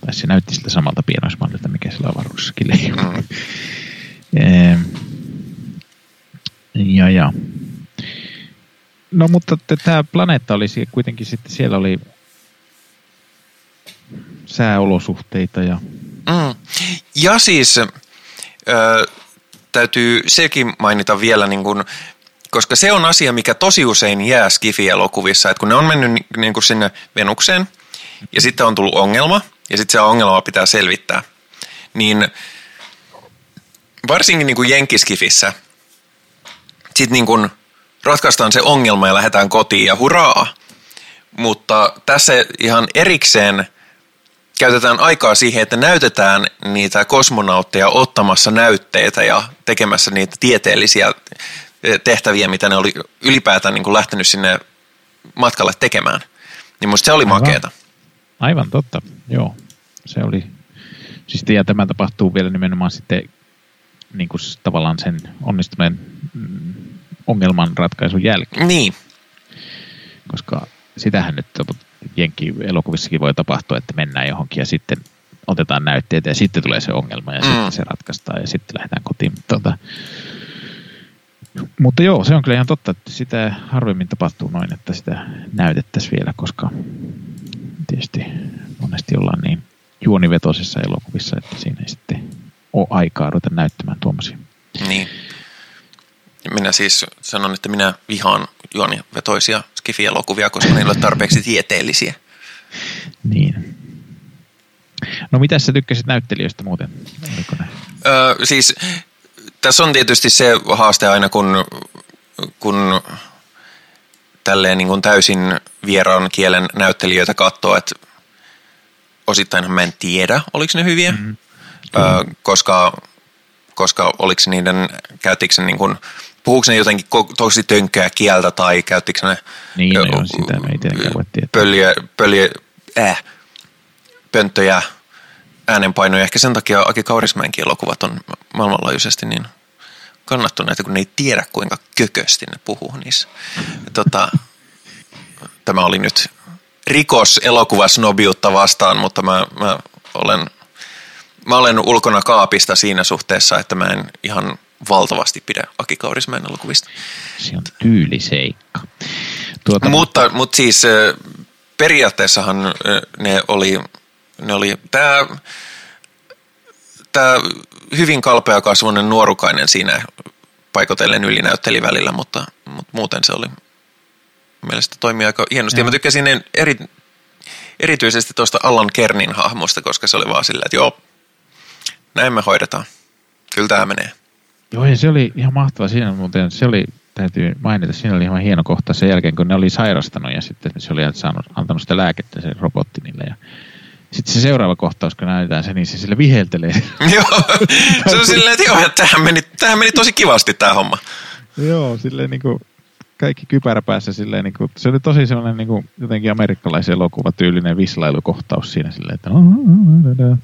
tai se näytti siltä samalta pienoismallilta, mikä sillä avaruudessakin leijuu. Mm. ja, ja. No mutta tämä planeetta oli kuitenkin sitten, siellä oli sääolosuhteita ja... Mm. Ja siis täytyy sekin mainita vielä, niin kun, koska se on asia, mikä tosi usein jää Skifi-elokuvissa, että kun ne on mennyt niin kuin sinne Venukseen ja sitten on tullut ongelma – ja sitten se ongelma pitää selvittää. Niin varsinkin niin kuin sitten niin kuin ratkaistaan se ongelma ja lähdetään kotiin ja hurraa. Mutta tässä ihan erikseen käytetään aikaa siihen, että näytetään niitä kosmonautteja ottamassa näytteitä ja tekemässä niitä tieteellisiä tehtäviä, mitä ne oli ylipäätään niin kuin lähtenyt sinne matkalle tekemään. Niin musta se oli makeeta. Aivan totta, joo. Se oli, siis ja tämä tapahtuu vielä nimenomaan sitten niin kuin tavallaan sen onnistuneen mm, ongelman ratkaisun jälkeen. Niin. Koska sitähän nyt Jenkki-elokuvissakin voi tapahtua, että mennään johonkin ja sitten otetaan näytteitä ja sitten tulee se ongelma ja mm. sitten se ratkaistaan ja sitten lähdetään kotiin. Tuota, mutta joo, se on kyllä ihan totta, että sitä harvemmin tapahtuu noin, että sitä näytettäisiin vielä, koska tietysti monesti ollaan niin juonivetoisissa elokuvissa, että siinä ei sitten ole aikaa ruveta näyttämään tuommoisia. Niin. Minä siis sanon, että minä vihaan juonivetoisia skifi-elokuvia, koska ne ei ole tarpeeksi tieteellisiä. Niin. No mitä sä tykkäsit näyttelijöistä muuten? Oliko ne? Öö, siis tässä on tietysti se haaste aina, kun, kun tälleen niin kuin täysin vieraan kielen näyttelijöitä katsoo, että osittainhan mä en tiedä, oliko ne hyviä, mm-hmm. ö, koska, koska oliko niiden, käyttikö niin kuin, puhuuko ne jotenkin tosi tönkkää kieltä tai käyttikö ne niin, no joo, sitä me ei voi tietää. Pölliä, pölliä, äh, pönttöjä, äänenpainoja. Ehkä sen takia Aki Kaurismäenkin elokuvat on maailmanlaajuisesti niin kannattu näitä, kun ne ei tiedä kuinka kökösti ne puhuu niissä. Tota, tämä oli nyt rikos elokuvasnobiutta vastaan, mutta mä, mä, olen, mä olen ulkona kaapista siinä suhteessa, että mä en ihan valtavasti pidä Aki Kaurismäen elokuvista. Se on tyyliseikka. Tuota, mutta, mutta siis periaatteessahan ne oli, ne oli tämä, tämä hyvin kalpeakasvoinen nuorukainen siinä paikotellen ylinäytteli välillä, mutta, mutta muuten se oli mielestä toimii aika hienosti. Ja, mä tykkäsin eri, erityisesti tuosta Allan Kernin hahmosta, koska se oli vaan silleen, että joo, näin me hoidetaan. Kyllä tämä menee. Joo, ja se oli ihan mahtava siinä muuten. Se oli, täytyy mainita, siinä oli ihan hieno kohta sen jälkeen, kun ne oli sairastanut ja sitten se oli saanut, antanut sitä lääkettä se robotti niille. Ja sitten se seuraava kohtaus, kun näytetään se, niin se sille viheltelee. Joo, se on silleen, että joo, että tähän meni, tähän meni tosi kivasti tämä homma. joo, silleen niin kuin kaikki kypärä päässä silleen, niin kuin, se oli tosi sellainen niin kuin, jotenkin amerikkalaisen elokuvatyylinen vislailukohtaus siinä silleen, että no, no, no,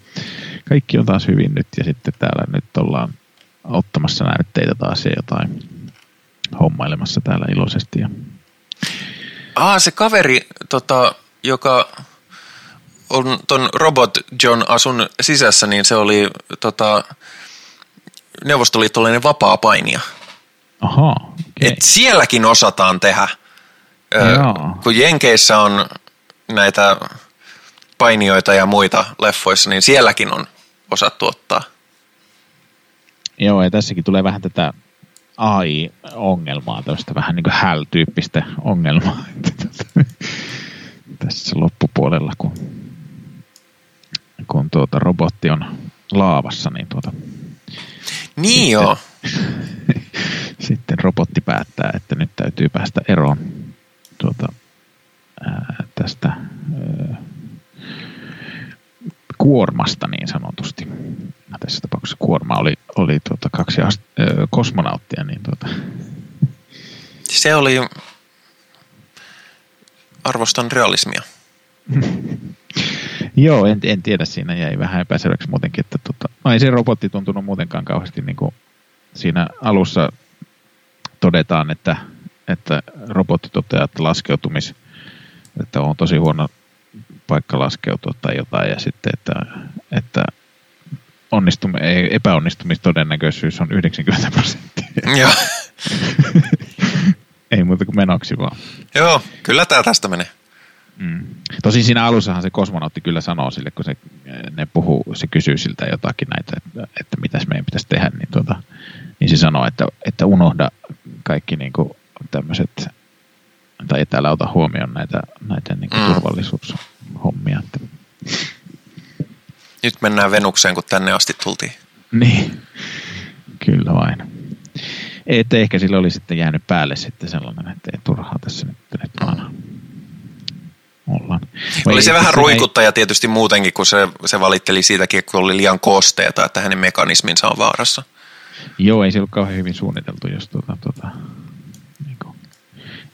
kaikki on taas hyvin nyt ja sitten täällä nyt ollaan ottamassa näytteitä taas ja jotain hommailemassa täällä iloisesti. Ja... Ah, se kaveri, tota, joka on ton Robot John asun sisässä, niin se oli tota, neuvostoliittolainen vapaa-painija. Aha, okay. Et sielläkin osataan tehdä. Ö, Joo. kun Jenkeissä on näitä painijoita ja muita leffoissa, niin sielläkin on osattu ottaa. Joo, ja tässäkin tulee vähän tätä AI-ongelmaa, tämmöistä vähän niin kuin HAL-tyyppistä ongelmaa tässä loppupuolella, kun, kun tuota robotti on laavassa, niin tuota, Niin Sitten- joo. sitten robotti päättää, että nyt täytyy päästä eroon tuota, ää, tästä ää, kuormasta niin sanotusti. Tässä tapauksessa kuorma oli, oli tuota kaksi ast- ää, kosmonauttia, niin tuota, Se oli, arvostan realismia. Joo, en, en tiedä, siinä jäi vähän epäselväksi muutenkin, että tota, no ei se robotti tuntunut muutenkaan kauheasti niin kuin siinä alussa todetaan, että, että robotti toteaa, että laskeutumis, että on tosi huono paikka laskeutua tai jotain ja sitten, että, että onnistum, ei, epäonnistumistodennäköisyys on 90 prosenttia. Joo. ei muuta kuin menoksi vaan. joo, kyllä tämä tästä menee. Mm. Tosin siinä alussahan se kosmonautti kyllä sanoo sille, kun se, ne puhuu, se kysyy siltä jotakin näitä, että, että mitäs meidän pitäisi tehdä, niin, tuota, niin se sanoo, että, että unohda kaikki niin kuin tämmöiset, tai et älä ota huomioon näitä, näitä niin kuin Mm. turvallisuushommia. Että, Nyt mennään Venukseen, kun tänne asti tultiin. niin, kyllä vain. Että ehkä sillä oli sitten jäänyt päälle sitten sellainen, että ei turhaa tässä nyt, nyt vaan ollaan. Vai Oli se vähän siinä ei- ruikuttaja tietysti muutenkin, kun se, se valitteli siitäkin, kun oli liian kosteeta, että hänen mekanisminsa on vaarassa. Joo, ei se ollut kauhean hyvin suunniteltu, jos tuota, tuota, niin kuin,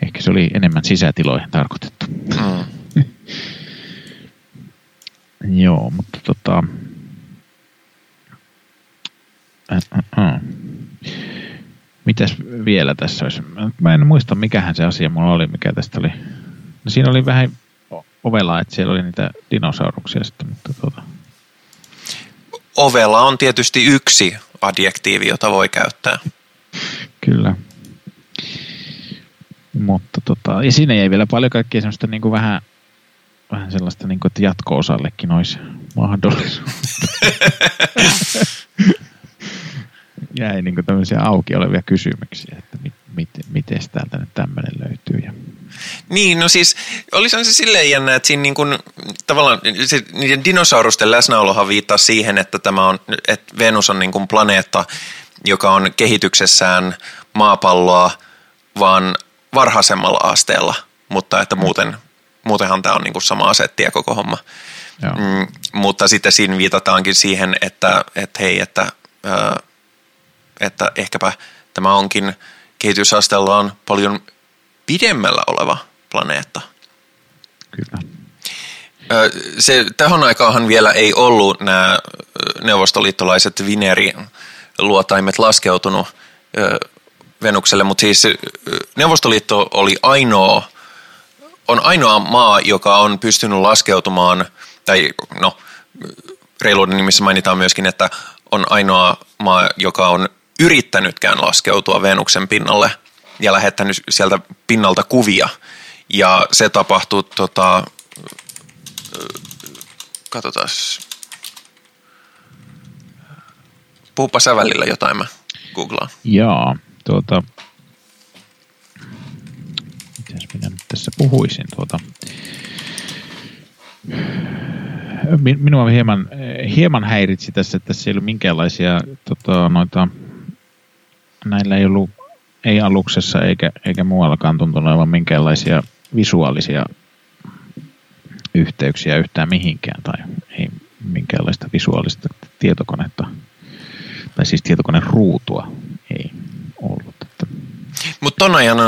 ehkä se oli enemmän sisätiloihin tarkoitettu. Mm. Joo, mutta tota, äh, äh, äh. mitäs vielä tässä olisi? Mä en muista, mikähän se asia mulla oli, mikä tästä oli. No siinä oli vähän ovela, että siellä oli niitä dinosauruksia sitten, mutta tuota, Ovella on tietysti yksi adjektiivi, jota voi käyttää. Kyllä. Mutta tota, ja siinä jäi vielä paljon kaikkea semmoista niin kuin vähän, vähän sellaista, niin kuin, että jatko-osallekin olisi mahdollisuus. jäi niin kuin tämmöisiä auki olevia kysymyksiä, että mit, mit, miten täältä nyt tämmöinen löytyy. Ja, Niin, no siis olisihan se silleen jännä, että siinä niin kuin, tavallaan se, niiden dinosaurusten läsnäolohan viittaa siihen, että tämä on, että Venus on niin kuin planeetta, joka on kehityksessään maapalloa vaan varhaisemmalla asteella, mutta että muuten, muutenhan tämä on niin kuin sama asettia koko homma. joo. Mm, mutta sitten siinä viitataankin siihen, että, että hei, että, ää, että ehkäpä tämä onkin kehitysasteellaan paljon pidemmällä oleva planeetta. Kyllä. Ö, Se, tähän aikaanhan vielä ei ollut nämä neuvostoliittolaiset Vineri-luotaimet laskeutunut ö, Venukselle, mutta siis Neuvostoliitto oli ainoa, on ainoa maa, joka on pystynyt laskeutumaan, tai no reiluuden nimissä mainitaan myöskin, että on ainoa maa, joka on yrittänytkään laskeutua Venuksen pinnalle ja lähettänyt sieltä pinnalta kuvia. Ja se tapahtui, tota, katsotaan, puhupa sä välillä jotain, mä googlaan. Jaa, tuota, mitäs minä nyt tässä puhuisin tuota. Mi- Minua hieman, hieman häiritsi tässä, että tässä ei ollut minkäänlaisia tota, noita, näillä ei ollut, ei aluksessa eikä, eikä muuallakaan tuntunut olevan minkäänlaisia visuaalisia yhteyksiä yhtään mihinkään tai ei minkäänlaista visuaalista tietokonetta tai siis tietokoneen ruutua ei ollut. Mutta ton ajan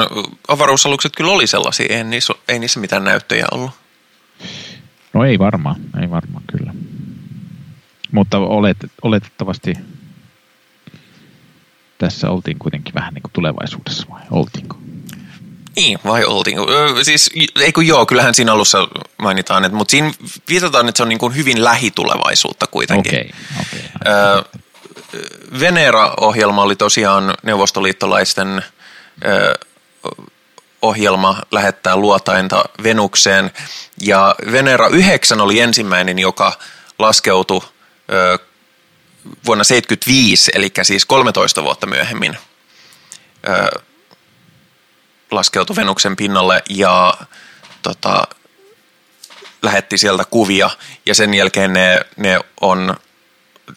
avaruusalukset kyllä oli sellaisia, ei niissä, ei niissä mitään näyttöjä ollut. No ei varmaan, ei varmaan kyllä. Mutta olet, oletettavasti tässä oltiin kuitenkin vähän niin kuin tulevaisuudessa vai oltiinko? Niin, vai oltiinko? Öö, siis, ei kun joo, kyllähän siinä alussa mainitaan, että, mutta siinä viitataan, että se on niin kuin hyvin lähitulevaisuutta kuitenkin. Okei, okay, okei. Okay. Öö, Venera-ohjelma oli tosiaan neuvostoliittolaisten ohjelma lähettää luotainta Venukseen. Ja Venera 9 oli ensimmäinen, joka laskeutui vuonna 1975, eli siis 13 vuotta myöhemmin laskeutui Venuksen pinnalle ja tota, lähetti sieltä kuvia. Ja sen jälkeen ne, ne on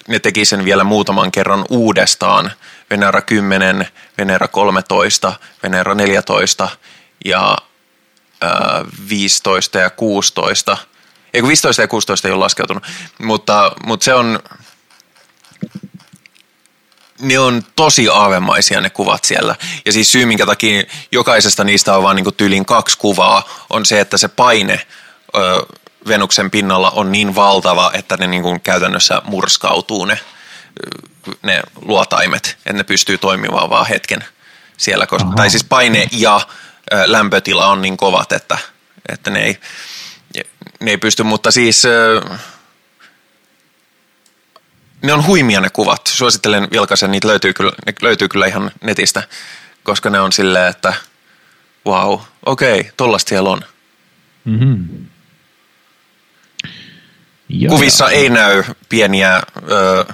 ne teki sen vielä muutaman kerran uudestaan. Venera 10, Venera 13, Venera 14 ja äh, 15 ja 16. Eikö 15 ja 16 ei ole laskeutunut, mutta, mutta se on, ne on tosi aavemaisia ne kuvat siellä. Ja siis syy, minkä takia jokaisesta niistä on vain niin tyylin kaksi kuvaa, on se, että se paine ö, Venuksen pinnalla on niin valtava, että ne niin kuin käytännössä murskautuu ne, ne luotaimet, että ne pystyy toimimaan vaan hetken siellä. Koska, tai siis paine ja ö, lämpötila on niin kovat, että, että ne, ei, ne ei pysty, mutta siis... Ö, ne on huimia ne kuvat. Suosittelen vilkaisen, niitä löytyy kyllä, ne löytyy kyllä ihan netistä, koska ne on silleen, että wow, okei, okay, tollasta siellä on. Mm-hmm. Ja, Kuvissa ei näy pieniä ö,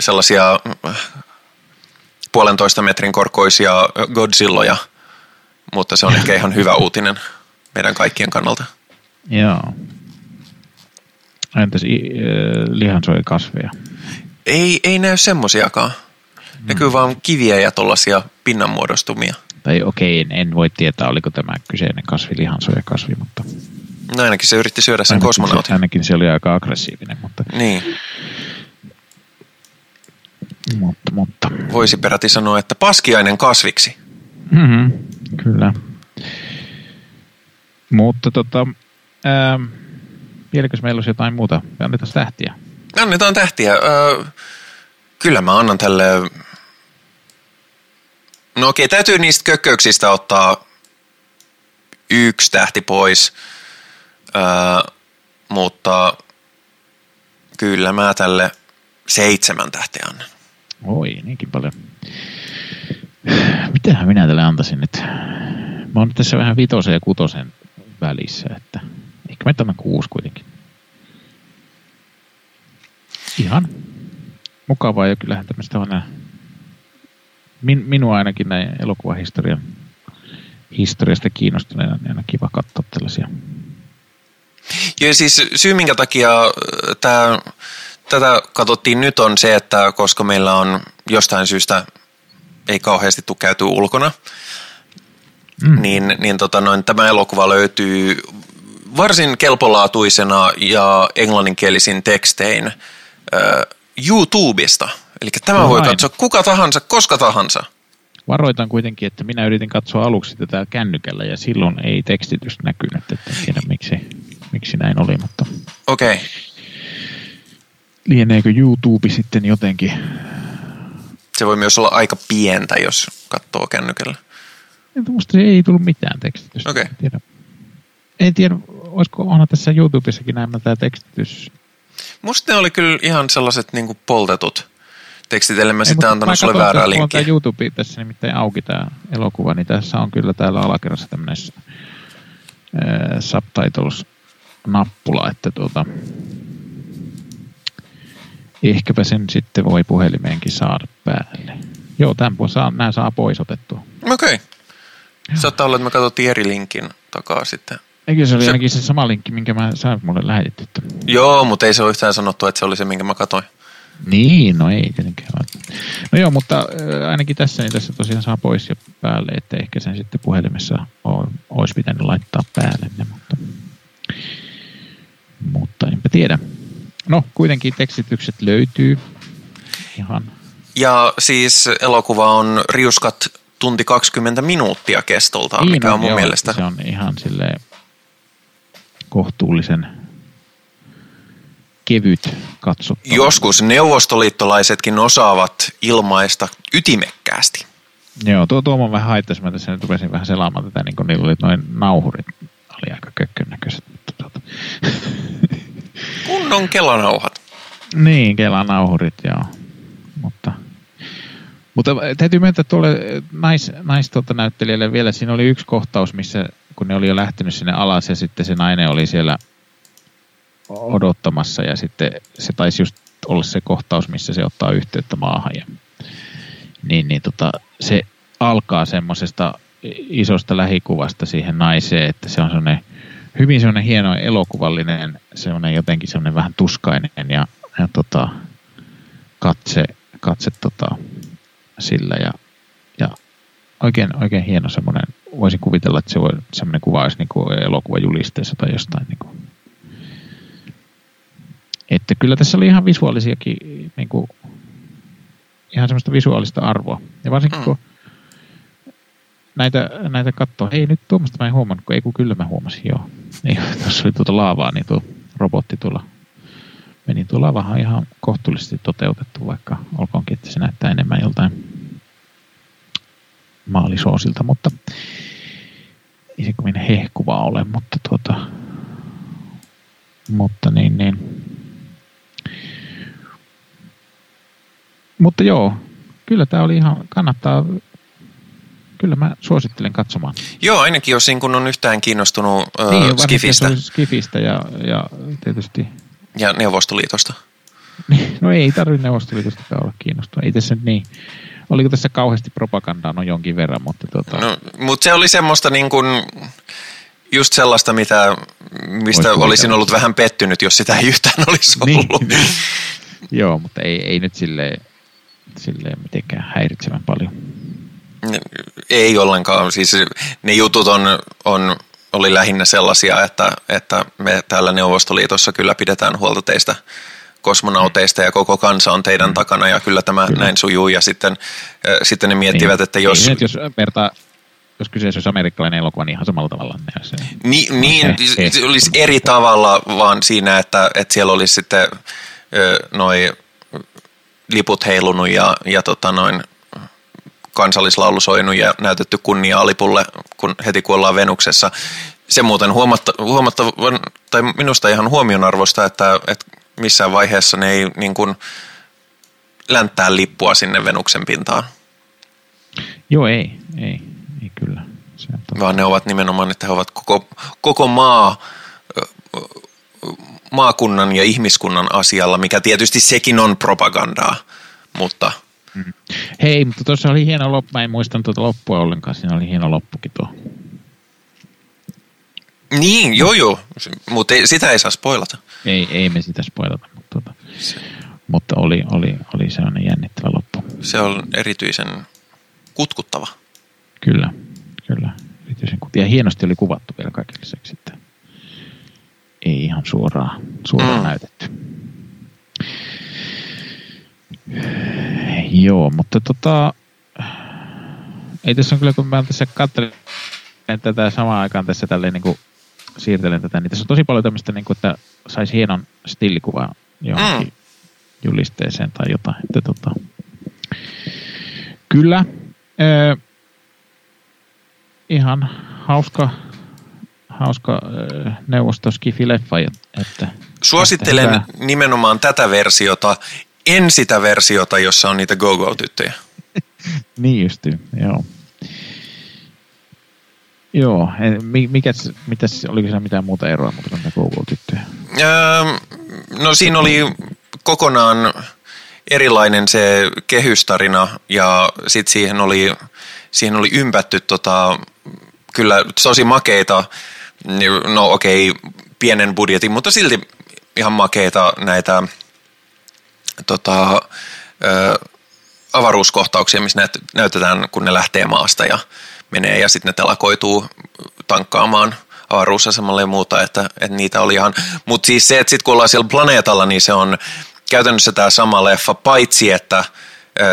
sellaisia puolentoista metrin korkoisia Godzilloja, mutta se on ehkä ihan hyvä uutinen meidän kaikkien kannalta. Joo. Entäs lihansoja kasveja? Ei, ei näy semmosiakaan. Näkyy mm. vaan kiviä ja tuollaisia pinnanmuodostumia. Tai okei, okay, en, en voi tietää, oliko tämä kyseinen kasvi lihansoja kasvi, mutta... No ainakin se yritti syödä sen ainakin kosmonautin. Se, ainakin se oli aika aggressiivinen, mutta... Niin. Mutta, mutta... Voisi peräti sanoa, että paskiainen kasviksi. Mm-hmm, kyllä. Mutta tota... Ää, Vieläkö meillä olisi jotain muuta? Annetaan tähtiä. Annetaan tähtiä. Öö, kyllä mä annan tälle... No okei, täytyy niistä kökköyksistä ottaa yksi tähti pois. Öö, mutta kyllä mä tälle seitsemän tähtiä annan. Oi, niinkin paljon. Mitähän minä tälle antaisin nyt? Mä oon tässä vähän vitosen ja kutosen välissä, että Ehkä mä tämän kuusi kuitenkin. Ihan mukavaa ja kyllähän tämmöistä on min, minua ainakin näin elokuvahistorian historiasta kiinnostuneena, niin aina kiva katsoa tällaisia. Joo, siis syy minkä takia tää, tätä katsottiin nyt on se, että koska meillä on jostain syystä ei kauheasti tule käyty ulkona, mm. niin, niin tota noin, tämä elokuva löytyy varsin kelpolaatuisena ja englanninkielisin tekstein äh, YouTubesta. Eli tämä no voi katsoa kuka tahansa, koska tahansa. Varoitan kuitenkin, että minä yritin katsoa aluksi tätä kännykällä ja silloin ei tekstitys näkynyt, että en tiedä miksi, miksi näin oli, mutta... Okei. Okay. Lieneekö YouTube sitten jotenkin... Se voi myös olla aika pientä, jos katsoo kännykällä. Musta ei tullut mitään tekstitystä. Okei. Okay. En tiedä, olisiko onhan tässä YouTubessakin näemmä tämä tekstitys? Musta ne oli kyllä ihan sellaiset niin poltetut tekstit, ellei mä Ei, sitä antanut sulle väärää linkkiä. Tämä YouTube tässä nimittäin auki tämä elokuva, niin tässä on kyllä täällä alakerrassa tämmöinen äh, subtitles-nappula, että tuota, ehkäpä sen sitten voi puhelimeenkin saada päälle. Joo, tämän saa, nämä saa pois otettua. Okei. Okay. Saattaa olla, että me katsottiin eri linkin takaa sitten. Eikö se oli se... ainakin se sama linkki, minkä mä sain mulle lähetit? Joo, mutta ei se ole yhtään sanottu, että se oli se, minkä mä katoin. Niin, no ei tietenkään. No joo, mutta ainakin tässä, niin tässä tosiaan saa pois ja päälle, että ehkä sen sitten puhelimessa olisi pitänyt laittaa päälle. Mutta Mutta enpä tiedä. No, kuitenkin tekstitykset löytyy ihan. Ja siis elokuva on riuskat tunti 20 minuuttia kestoltaan, niin mikä on, on mun joo, mielestä. Se on ihan sille kohtuullisen kevyt katsottava. Joskus neuvostoliittolaisetkin osaavat ilmaista ytimekkäästi. Joo, tuo Tuomo vähän haittaisi. Mä tässä nyt rupesin vähän selaamaan tätä, niin kun niillä oli noin nauhurit. Oli aika kökkön näköiset. Mutta tuota. Kunnon kelanauhat. Niin, kelanauhurit, joo. Mutta, mutta täytyy myöntää tuolle nais, nais tuota näyttelijälle vielä, siinä oli yksi kohtaus, missä kun ne oli jo lähtenyt sinne alas ja sitten se nainen oli siellä odottamassa ja sitten se taisi just olla se kohtaus, missä se ottaa yhteyttä maahan. Ja, niin, niin tota, se alkaa semmoisesta isosta lähikuvasta siihen naiseen, että se on semmoinen hyvin semmoinen hieno elokuvallinen, semmoinen jotenkin semmoinen vähän tuskainen ja, ja tota, katse, katse tota, sillä ja, ja oikein, oikein hieno semmoinen, voisin kuvitella, että se voi, semmoinen kuva olisi niin elokuvajulisteessa tai jostain niin kuin. Että kyllä tässä oli ihan visuaalisiakin, niin kuin, ihan semmoista visuaalista arvoa. Ja varsinkin mm. kun näitä, näitä katsoa, ei nyt tuommoista mä en huomannut, kun ei kun kyllä mä huomasin, joo. Niin, tässä oli tuota laavaa, niin tuo robotti tuolla meni tuo lavahan ihan kohtuullisesti toteutettu, vaikka olkoonkin, että se näyttää enemmän joltain maalisoosilta, mutta ei se kovin hehkuva ole, mutta tuota, mutta niin, niin. Mutta joo, kyllä tämä oli ihan, kannattaa kyllä mä suosittelen katsomaan. Joo, ainakin jos kun on yhtään kiinnostunut äh, niin, Skifistä. Skifistä ja, ja tietysti... Ja Neuvostoliitosta. no ei tarvitse Neuvostoliitosta olla kiinnostunut. Ei tässä niin... Oliko tässä kauheasti propagandaa? No jonkin verran, mutta tota... No, mutta se oli semmoista niin kuin, just sellaista, mitä, mistä Ois olisin ollut vähän pettynyt, jos sitä ei yhtään olisi niin, ollut. Niin, Joo, mutta ei, ei nyt silleen, silleen mitenkään häiritsevän paljon. Ei ollenkaan. Siis ne jutut on, on, oli lähinnä sellaisia, että, että me täällä Neuvostoliitossa kyllä pidetään huolta teistä kosmonauteista ja koko kansa on teidän mm. takana ja kyllä tämä kyllä. näin sujuu ja sitten, äh, sitten ne miettivät, niin, että jos... Niin, jos vertaa jos kyseessä olisi amerikkalainen elokuva, niin ihan samalla tavalla. Se, Ni, niin, se, se olisi eri tavalla vaan siinä, että, että siellä olisi sitten noin liput heilunut ja, ja tota noin, kansallislaulu soinut ja näytetty kunnia alipulle kun heti kun ollaan Venuksessa. Se muuten huomatta, huomattavan, tai minusta ihan huomionarvoista, että, että missään vaiheessa ne ei niin kuin länttää lippua sinne Venuksen pintaan. Joo, ei, ei, ei kyllä. Se Vaan ne ovat nimenomaan, että he ovat koko, koko maa, maakunnan ja ihmiskunnan asialla, mikä tietysti sekin on propagandaa, mutta – Mm. Hei, mutta tuossa oli hieno loppu. Mä en muistan tuota loppua ollenkaan. Siinä oli hieno loppukin tuo. Niin, joo joo. Mutta sitä ei saa spoilata. Ei, ei me sitä spoilata, mutta, tuota, mutta oli, oli, oli sellainen jännittävä loppu. Se on erityisen kutkuttava. Kyllä, kyllä. Erityisen kut- ja hienosti oli kuvattu vielä kaiken lisäksi, että ei ihan suoraan, suoraan mm. näytetty. Joo, mutta tota, ei tässä on kyllä, kun mä tässä katselen tätä samaan aikaan tässä tälleen niin kuin siirtelen tätä, niin tässä on tosi paljon tämmöistä, niin kuin, että saisi hienon stillikuvan johonkin mm. julisteeseen tai jotain. Että, tota, kyllä, äh, ihan hauska, hauska äh, neuvostoskifi-leffa. Että, Suosittelen että nimenomaan tätä versiota, en sitä versiota, jossa on niitä go-go-tyttöjä. niin justi, joo. Joo, mikäs, mitäs, oliko se mitään muuta eroa mutta kuin go-go-tyttöjä? Öö, no siinä oli kokonaan erilainen se kehystarina ja sitten siihen oli, siihen oli ympätty tota, kyllä tosi makeita, no okei, okay, pienen budjetin, mutta silti ihan makeita näitä tota, ö, avaruuskohtauksia, missä näyt, näytetään, kun ne lähtee maasta ja menee ja sitten ne telakoituu tankkaamaan avaruusasemalle ja muuta, että, että niitä oli ihan, mutta siis se, että sitten kun ollaan siellä planeetalla, niin se on käytännössä tämä sama leffa, paitsi että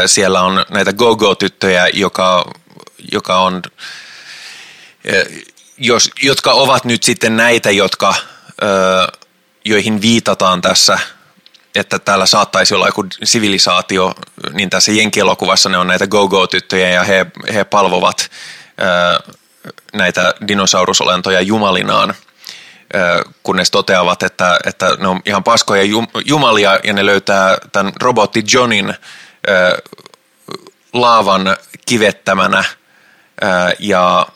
siellä on näitä go-go-tyttöjä, joka, joka on, jos, jotka ovat nyt sitten näitä, jotka, joihin viitataan tässä että täällä saattaisi olla joku sivilisaatio, niin tässä Jenkielokuvassa ne on näitä go-go-tyttöjä ja he, he palvovat ää, näitä dinosaurusolentoja jumalinaan, ää, kunnes toteavat, että, että ne on ihan paskoja jumalia ja ne löytää tämän robotti Johnin ää, laavan kivettämänä ää, ja,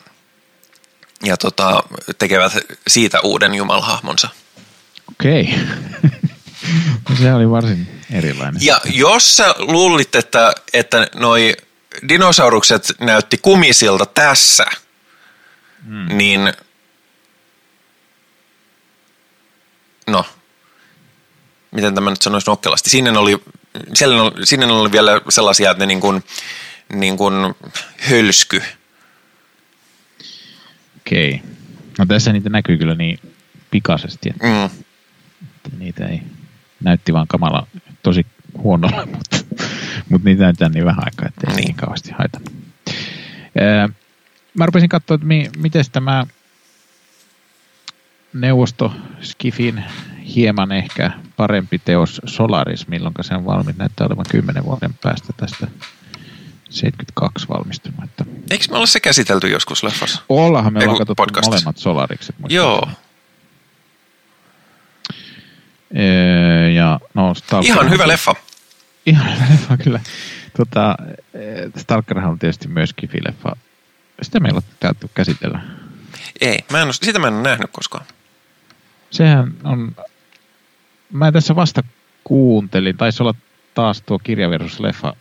ja tota, tekevät siitä uuden jumalhahmonsa. Okei. Okay. No se oli varsin erilainen. Ja jos sä luulit, että, että noi dinosaurukset näytti kumisilta tässä, hmm. niin no, miten tämä nyt sanoisi nokkelasti, sinne oli, siellä oli, sinne oli vielä sellaisia, että ne niin kuin, niin kuin hölsky. Okei. Okay. No tässä niitä näkyy kyllä niin pikaisesti, että, mm. niitä ei näytti vaan kamala tosi huonolla, mutta, mutta niitä näytetään niin vähän aikaa, ettei niin. niin kauheasti haita. Mä rupesin katsoa, että mi, miten tämä neuvosto Skifin hieman ehkä parempi teos Solaris, milloin se on valmis, näyttää olevan kymmenen vuoden päästä tästä 72 valmistunut. Että... Eikö me olla se käsitelty joskus leffassa? Ollaanhan me ollaan katsottu molemmat Solarikset. Joo. Ja, no, Stalker Ihan hyvä leffa. Ihan hyvä leffa, kyllä. Tota, Stalkerhan on tietysti myös kifileffa. Sitä meillä on täytyy käsitellä. Ei, mä en ole, sitä mä en ole nähnyt koskaan. Sehän on... Mä tässä vasta kuuntelin, taisi olla taas tuo kirjavirus-leffa.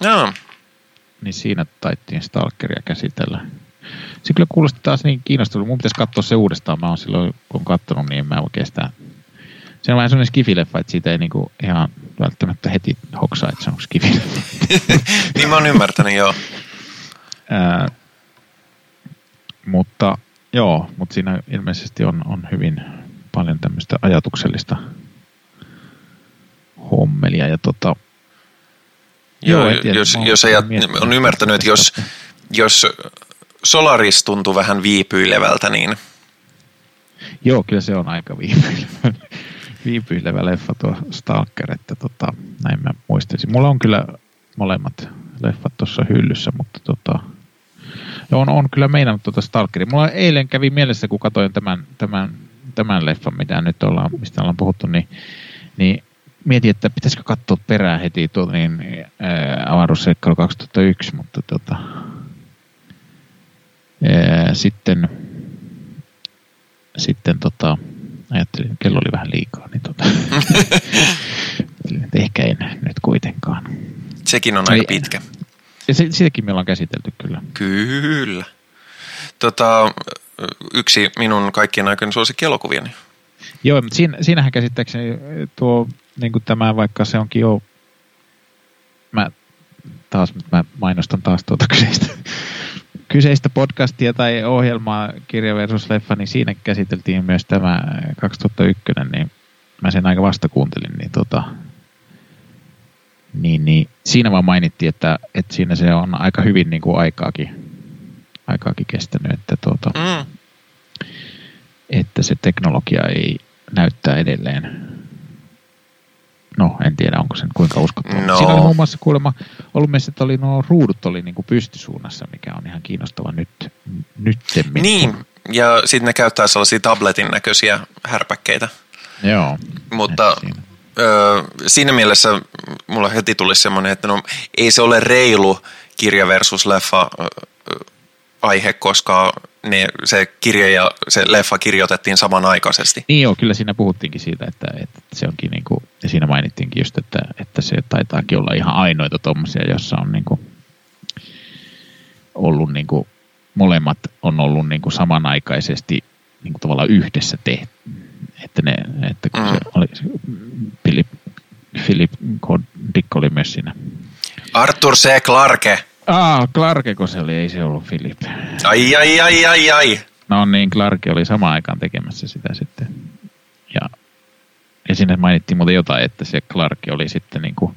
Joo. Niin siinä taittiin Stalkeria käsitellä. Se kyllä kuulosti taas niin kiinnostavaa. Mun pitäisi katsoa se uudestaan. Mä oon silloin, kun katsonut, niin mä oikeastaan se on vähän sellainen skifileffa, että siitä ei niinku ihan välttämättä heti hoksaa, että se on skifileffa. niin mä oon ymmärtänyt, joo. Ää, mutta joo, mutta siinä ilmeisesti on, on hyvin paljon tämmöistä ajatuksellista hommelia ja tota, Joo, joo tiedä, jos, jos ajat, on ymmärtänyt, että jos, jos Solaris tuntuu vähän viipyilevältä, niin... Joo, kyllä se on aika viipyilevä viipyilevä leffa tuo Stalker, että tota, näin mä muistaisin. Mulla on kyllä molemmat leffat tuossa hyllyssä, mutta tota, on, on kyllä meinannut tuota Stalkeria. Mulla eilen kävi mielessä, kun katsoin tämän, tämän, tämän leffan, mitä nyt ollaan, mistä ollaan puhuttu, niin, niin mietin, että pitäisikö katsoa perään heti tuo niin, avaruusseikkailu 2001, mutta tota, ää, sitten, sitten tota, ajattelin, että kello oli vähän liikaa, niin tota, ehkä en nyt kuitenkaan. Sekin on aika pitkä. Ja se, sitäkin me ollaan käsitelty kyllä. Kyllä. Tota, yksi minun kaikkien aikojen suosikkielokuvieni. Joo, mutta siinä, siinähän käsittääkseni tuo, niin kuin tämä, vaikka se onkin jo, mä taas, mä mainostan taas tuota kyseistä kyseistä podcastia tai ohjelmaa Kirja versus Leffa, niin siinä käsiteltiin myös tämä 2001, niin mä sen aika vasta kuuntelin, niin, tota, niin, niin siinä vaan mainittiin, että, että siinä se on aika hyvin niin kuin aikaakin, aikaakin kestänyt, että, tuota, mm. että se teknologia ei näyttää edelleen No, en tiedä, onko se kuinka uskottava. No. Siinä oli muun muassa kuulemma ollut mielestä, että oli, nuo ruudut oli niin kuin pystysuunnassa, mikä on ihan kiinnostava nyt, nyttemmin. Niin, ja sitten ne käyttää sellaisia tabletin näköisiä härpäkkeitä. Joo. Mutta siinä. Ö, siinä mielessä mulla heti tuli semmoinen, että no ei se ole reilu kirja versus leffa aihe, koska ne, se kirja ja se leffa kirjoitettiin samanaikaisesti. Niin joo, kyllä siinä puhuttiinkin siitä, että, että se onkin niin kuin, ja siinä mainittiinkin just, että, että se taitaakin olla ihan ainoita tuommoisia, jossa on niin kuin ollut niin kuin, molemmat on ollut niin kuin samanaikaisesti niin kuin tavallaan yhdessä tehty. Että, ne, että kun mm. se oli, Philip, Philip Dick oli myös siinä. Arthur C. Clarke. Ah, Clarke, kun se oli, ei se ollut Philip. Ai, ai, ai, ai, ai. No niin, Clark oli samaan aikaan tekemässä sitä sitten. Ja, ja sinne mainittiin muuten jotain, että se Clark oli sitten niin kuin,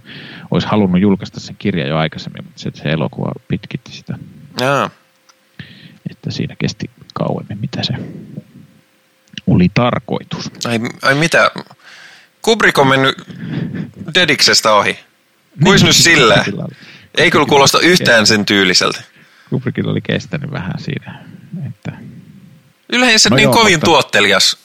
olisi halunnut julkaista sen kirjan jo aikaisemmin, mutta se, se elokuva pitkitti sitä. Jaa. Että siinä kesti kauemmin, mitä se oli tarkoitus. Ai, ai mitä? Kubrick on mennyt Dediksestä ohi. Kuis nyt sillä? Ei kyllä kuulosta yhtään sen tyyliseltä. Kubrickilla oli kestänyt vähän siinä. Että... Yleensä No niin joo, kovin mutta- tuottelias.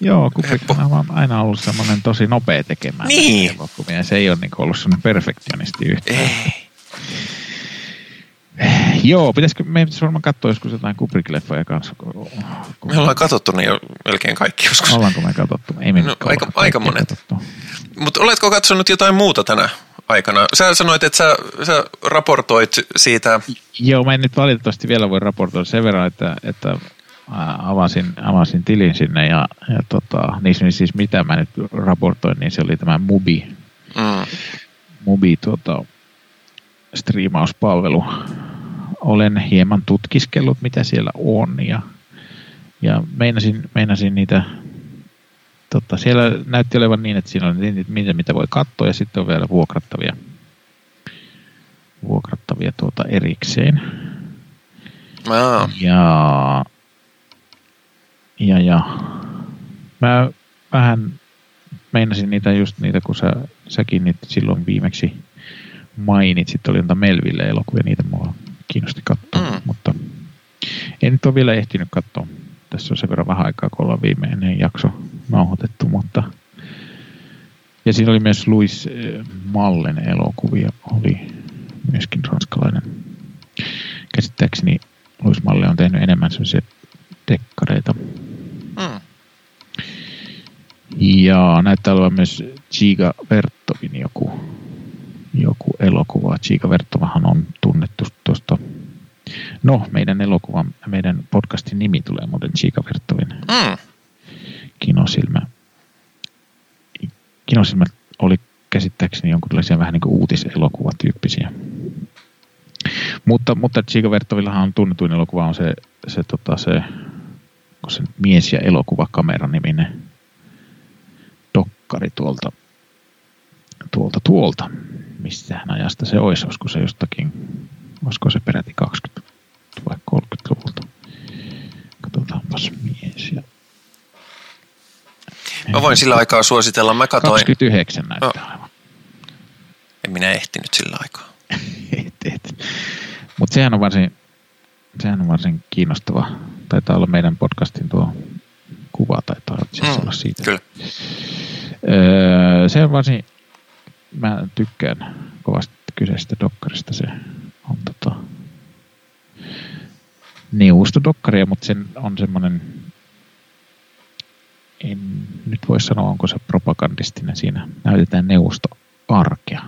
Joo, Kubrick on aina ollut semmoinen tosi nopea tekemään Niin. elokuvia. Se ei ole niin ollut semmoinen perfektionisti yhtään. Ei. Joo, pitäisikö, meidän pitäisi varmaan katsoa joskus jotain Kubrick-leffoja kanssa. kun- Me ollaan katsottu ne jo melkein kaikki joskus. Ollaanko me katsottu? Ei me No, aika- aika monet. Mutta oletko katsonut jotain muuta tänä aikana? Sä sanoit, että sä, sä raportoit siitä. Joo, mä en nyt valitettavasti vielä voi raportoida sen verran, että, että avasin, avasin tilin sinne ja, ja tota, niin siis mitä mä nyt raportoin, niin se oli tämä Mubi, Mm. Mubi tuota, striimauspalvelu. Olen hieman tutkiskellut, mitä siellä on ja, ja meinasin, meinasin niitä Totta, siellä näytti olevan niin, että siinä on niitä, mitä, mitä voi katsoa ja sitten on vielä vuokrattavia, vuokrattavia tuota erikseen. Aa, Ja, ja, ja mä vähän meinasin niitä just niitä, kun sä, säkin niitä silloin viimeksi mainitsit, oli jotain Melville elokuvia, niitä mua kiinnosti katsoa, mm. mutta en nyt ole vielä ehtinyt katsoa. Tässä on sen verran vähän aikaa, kun ollaan viimeinen jakso nauhoitettu, mutta ja siinä oli myös Louis eh, Mallen elokuvia, oli myöskin ranskalainen. Käsittääkseni Louis Malle on tehnyt enemmän sellaisia dekkareita. mm. Ja näyttää olevan myös Giga Vertovin joku, joku elokuva. Giga Vertovahan on tunnettu tuosta, no meidän elokuvan, meidän podcastin nimi tulee muuten Giga Vertovin Mm. Kinosilmä. Kinosilmä oli käsittääkseni jonkinlaisia vähän niin kuin uutiselokuvatyyppisiä. Mutta, mutta Giga Vertovillahan on tunnetuin elokuva on se, se, tota, se, se mies- ja elokuvakamera niminen dokkari tuolta, tuolta, tuolta. Mistähän ajasta se olisi? Olisiko se jostakin, olisiko se peräti 20 vai 30-luvulta? Katsotaanpas mies ja Mä voin sillä aikaa suositella. Mä katoin. 29 näyttää olevan. En minä ehtinyt sillä aikaa. et, et. Mutta sehän on varsin, sehän on varsin kiinnostava. Taitaa olla meidän podcastin tuo kuva, taitaa siis Mm, olla siitä. Kyllä. Öö, se on varsin, mä tykkään kovasti kyseisestä dokkarista. Se on tota, neuvostodokkaria, mutta sen on semmoinen, en nyt voi sanoa, onko se propagandistinen. Siinä näytetään neuvostoarkea.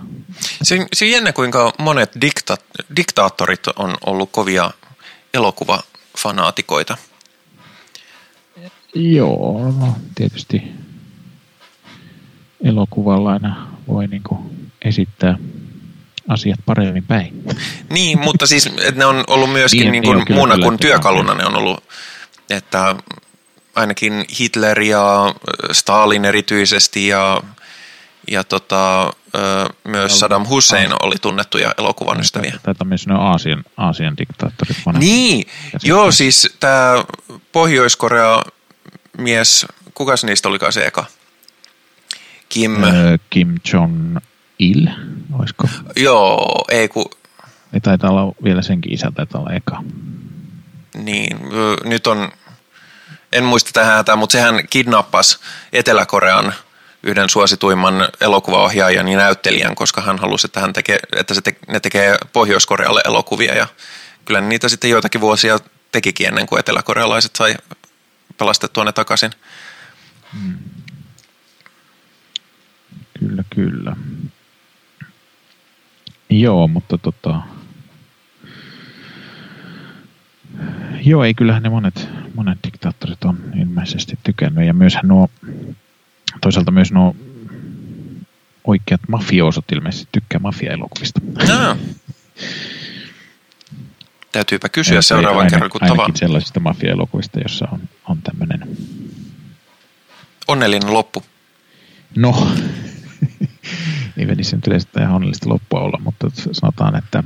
Se, se on jännä, kuinka monet dikta, diktaattorit on ollut kovia elokuvafanaatikoita. Joo, no tietysti elokuvalla aina voi niinku esittää asiat paremmin päin. Niin, mutta siis että ne on ollut myöskin Niin, niin, niin niin on kyllä, muuna kyllä, kuin työkaluna. Ne on ollut, että ainakin Hitler ja Stalin erityisesti ja, ja tota, ö, myös Saddam Hussein oli tunnettuja elokuvan ystäviä. Taitaa myös ne Aasian, Aasian diktaattorit. Niin, joo siis tämä Pohjois-Korea mies, kukas niistä olikaan se eka? Kim, Öö, Kim Jong-il, olisiko? joo, ei ku, Ei taitaa olla vielä senkin isä, taitaa olla eka. Niin, nyt on, en muista tähän hätään, mutta sehän kidnappasi Etelä-Korean yhden suosituimman elokuvaohjaajan ja näyttelijän, koska hän halusi, että, hän tekee, että se te, ne tekee Pohjois-Korealle elokuvia. Ja kyllä niitä sitten joitakin vuosia tekikin ennen kuin eteläkorealaiset sai pelastettua ne takaisin. Kyllä, kyllä. Joo, mutta tota... Joo, ei kyllähän ne monet, monet diktaattorit on ilmeisesti tykännyt. Ja myöshän nuo, toisaalta myös nuo oikeat mafioosot ilmeisesti tykkää mafia-elokuvista. No. Täytyypä kysyä seuraavan kerran, kun tavaan. Ainakin sellaisista mafia-elokuvista, jossa on, on tämmöinen... Onnellinen loppu. No, ei venisi nyt yleensä ihan onnellista loppua olla, mutta sanotaan, että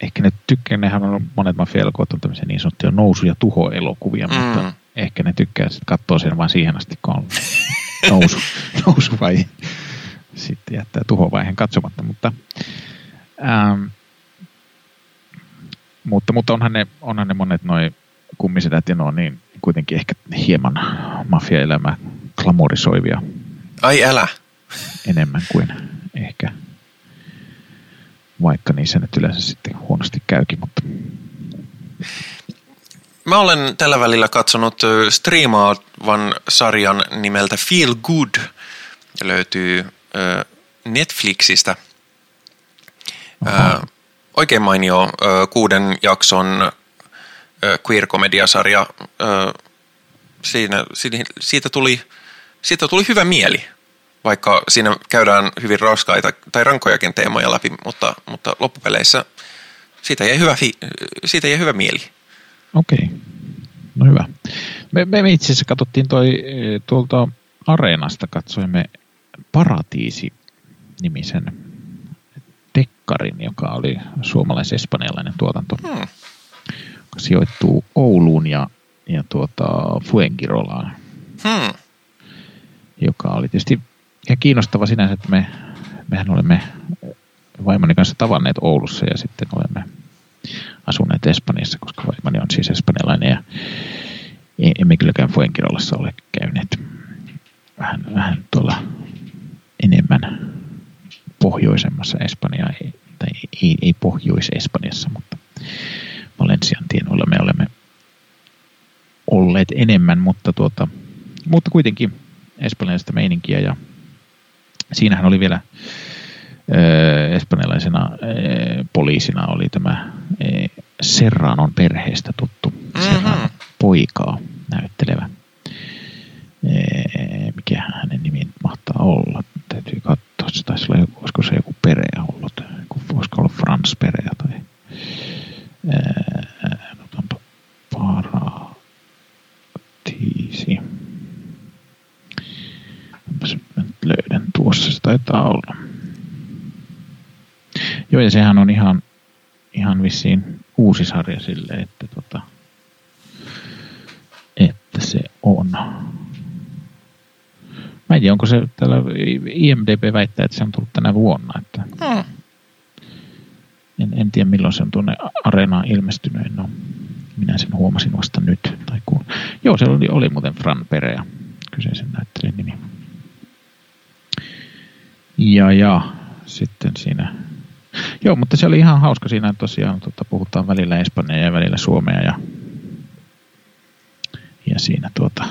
ehkä ne tykkää, nehän on monet mafia-elokuvat on tämmöisiä niin sanottuja nousu- ja tuho-elokuvia, mm. mutta ehkä ne tykkää sitten katsoa sen vain siihen asti, kun on nousu, nousu vai sitten jättää tuhovaiheen katsomatta, mutta ähm, mutta, mutta onhan, ne, onhan ne monet noin kummisedät ja no niin kuitenkin ehkä hieman mafia-elämää glamorisoivia. Ai älä! Enemmän kuin ehkä, vaikka niissä nyt yleensä sitten huonosti käykin, mutta... Mä olen tällä välillä katsonut striimaavan sarjan nimeltä Feel Good. Löytyy Netflixistä. Aha oikein mainio kuuden jakson queer-komediasarja. Siinä, siitä, tuli, siitä tuli hyvä mieli, vaikka siinä käydään hyvin raskaita tai rankojakin teemoja läpi, mutta, mutta loppupeleissä siitä jäi hyvä, siitä jäi hyvä mieli. Okei, okay. no hyvä. Me, me itse asiassa katsottiin toi, e, tuolta Areenasta, katsoimme Paratiisi-nimisen Dekkarin, joka oli suomalais-espanjalainen tuotanto, hmm. joka sijoittuu Ouluun ja, ja tuota Fuengirolaan. Hmm. Joka oli tietysti ja kiinnostava sinänsä, että me, mehän olemme vaimoni kanssa tavanneet Oulussa ja sitten olemme asuneet Espanjassa, koska vaimoni on siis espanjalainen ja emme kylläkään Fuengirolassa ole käyneet. Vähän, vähän tuolla enemmän pohjoisemmassa Espanjaa, ei, tai ei, ei Pohjois-Espanjassa, mutta Valensian tienoilla me olemme olleet enemmän, mutta, tuota, mutta kuitenkin espanjalaista meininkiä ja siinähän oli vielä ö, espanjalaisena ö, poliisina oli tämä ö, Serranon perheestä tuttu mm-hmm. Serranon poikaa näyttelevä. mikä hänen nimi mahtaa olla? Täytyy katsoa se taisi olla, olisiko se joku Perea ollut, voisiko olla Frans Perea tai otanpa paratiisi. nyt löydän tuossa, se taitaa olla. Joo, ja sehän on ihan, ihan vissiin uusi sarja sille, että, tota, että se on Mä en tiedä, onko se tällä IMDB väittää, että se on tullut tänä vuonna. Että hmm. en, en, tiedä, milloin se on tuonne areenaan ilmestynyt. No, minä sen huomasin vasta nyt. Tai kun... Joo, se oli, oli muuten Fran Perea, kyseisen näyttelijän nimi. Ja, ja sitten siinä... Joo, mutta se oli ihan hauska siinä, että tosiaan tota, puhutaan välillä Espanjaa ja välillä Suomea ja, ja siinä tuota,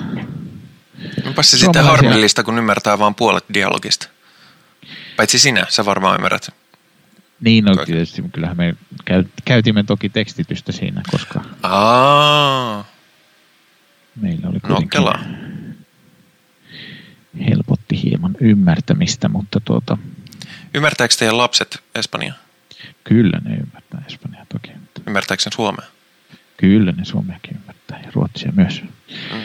Onpa se sitten harmillista, kun ymmärtää vain puolet dialogista. Paitsi sinä, sä varmaan ymmärrät. Niin, no tietysti kyllähän me käytimme toki tekstitystä siinä, koska Aa. meillä oli kuitenkin no, helpotti hieman ymmärtämistä, mutta tuota... Ymmärtääkö teidän lapset Espanja? Kyllä ne ymmärtää Espanjaa toki. Ymmärtääkö sen Suomea? Kyllä ne Suomeakin ymmärtää ja Ruotsia myös. Mm.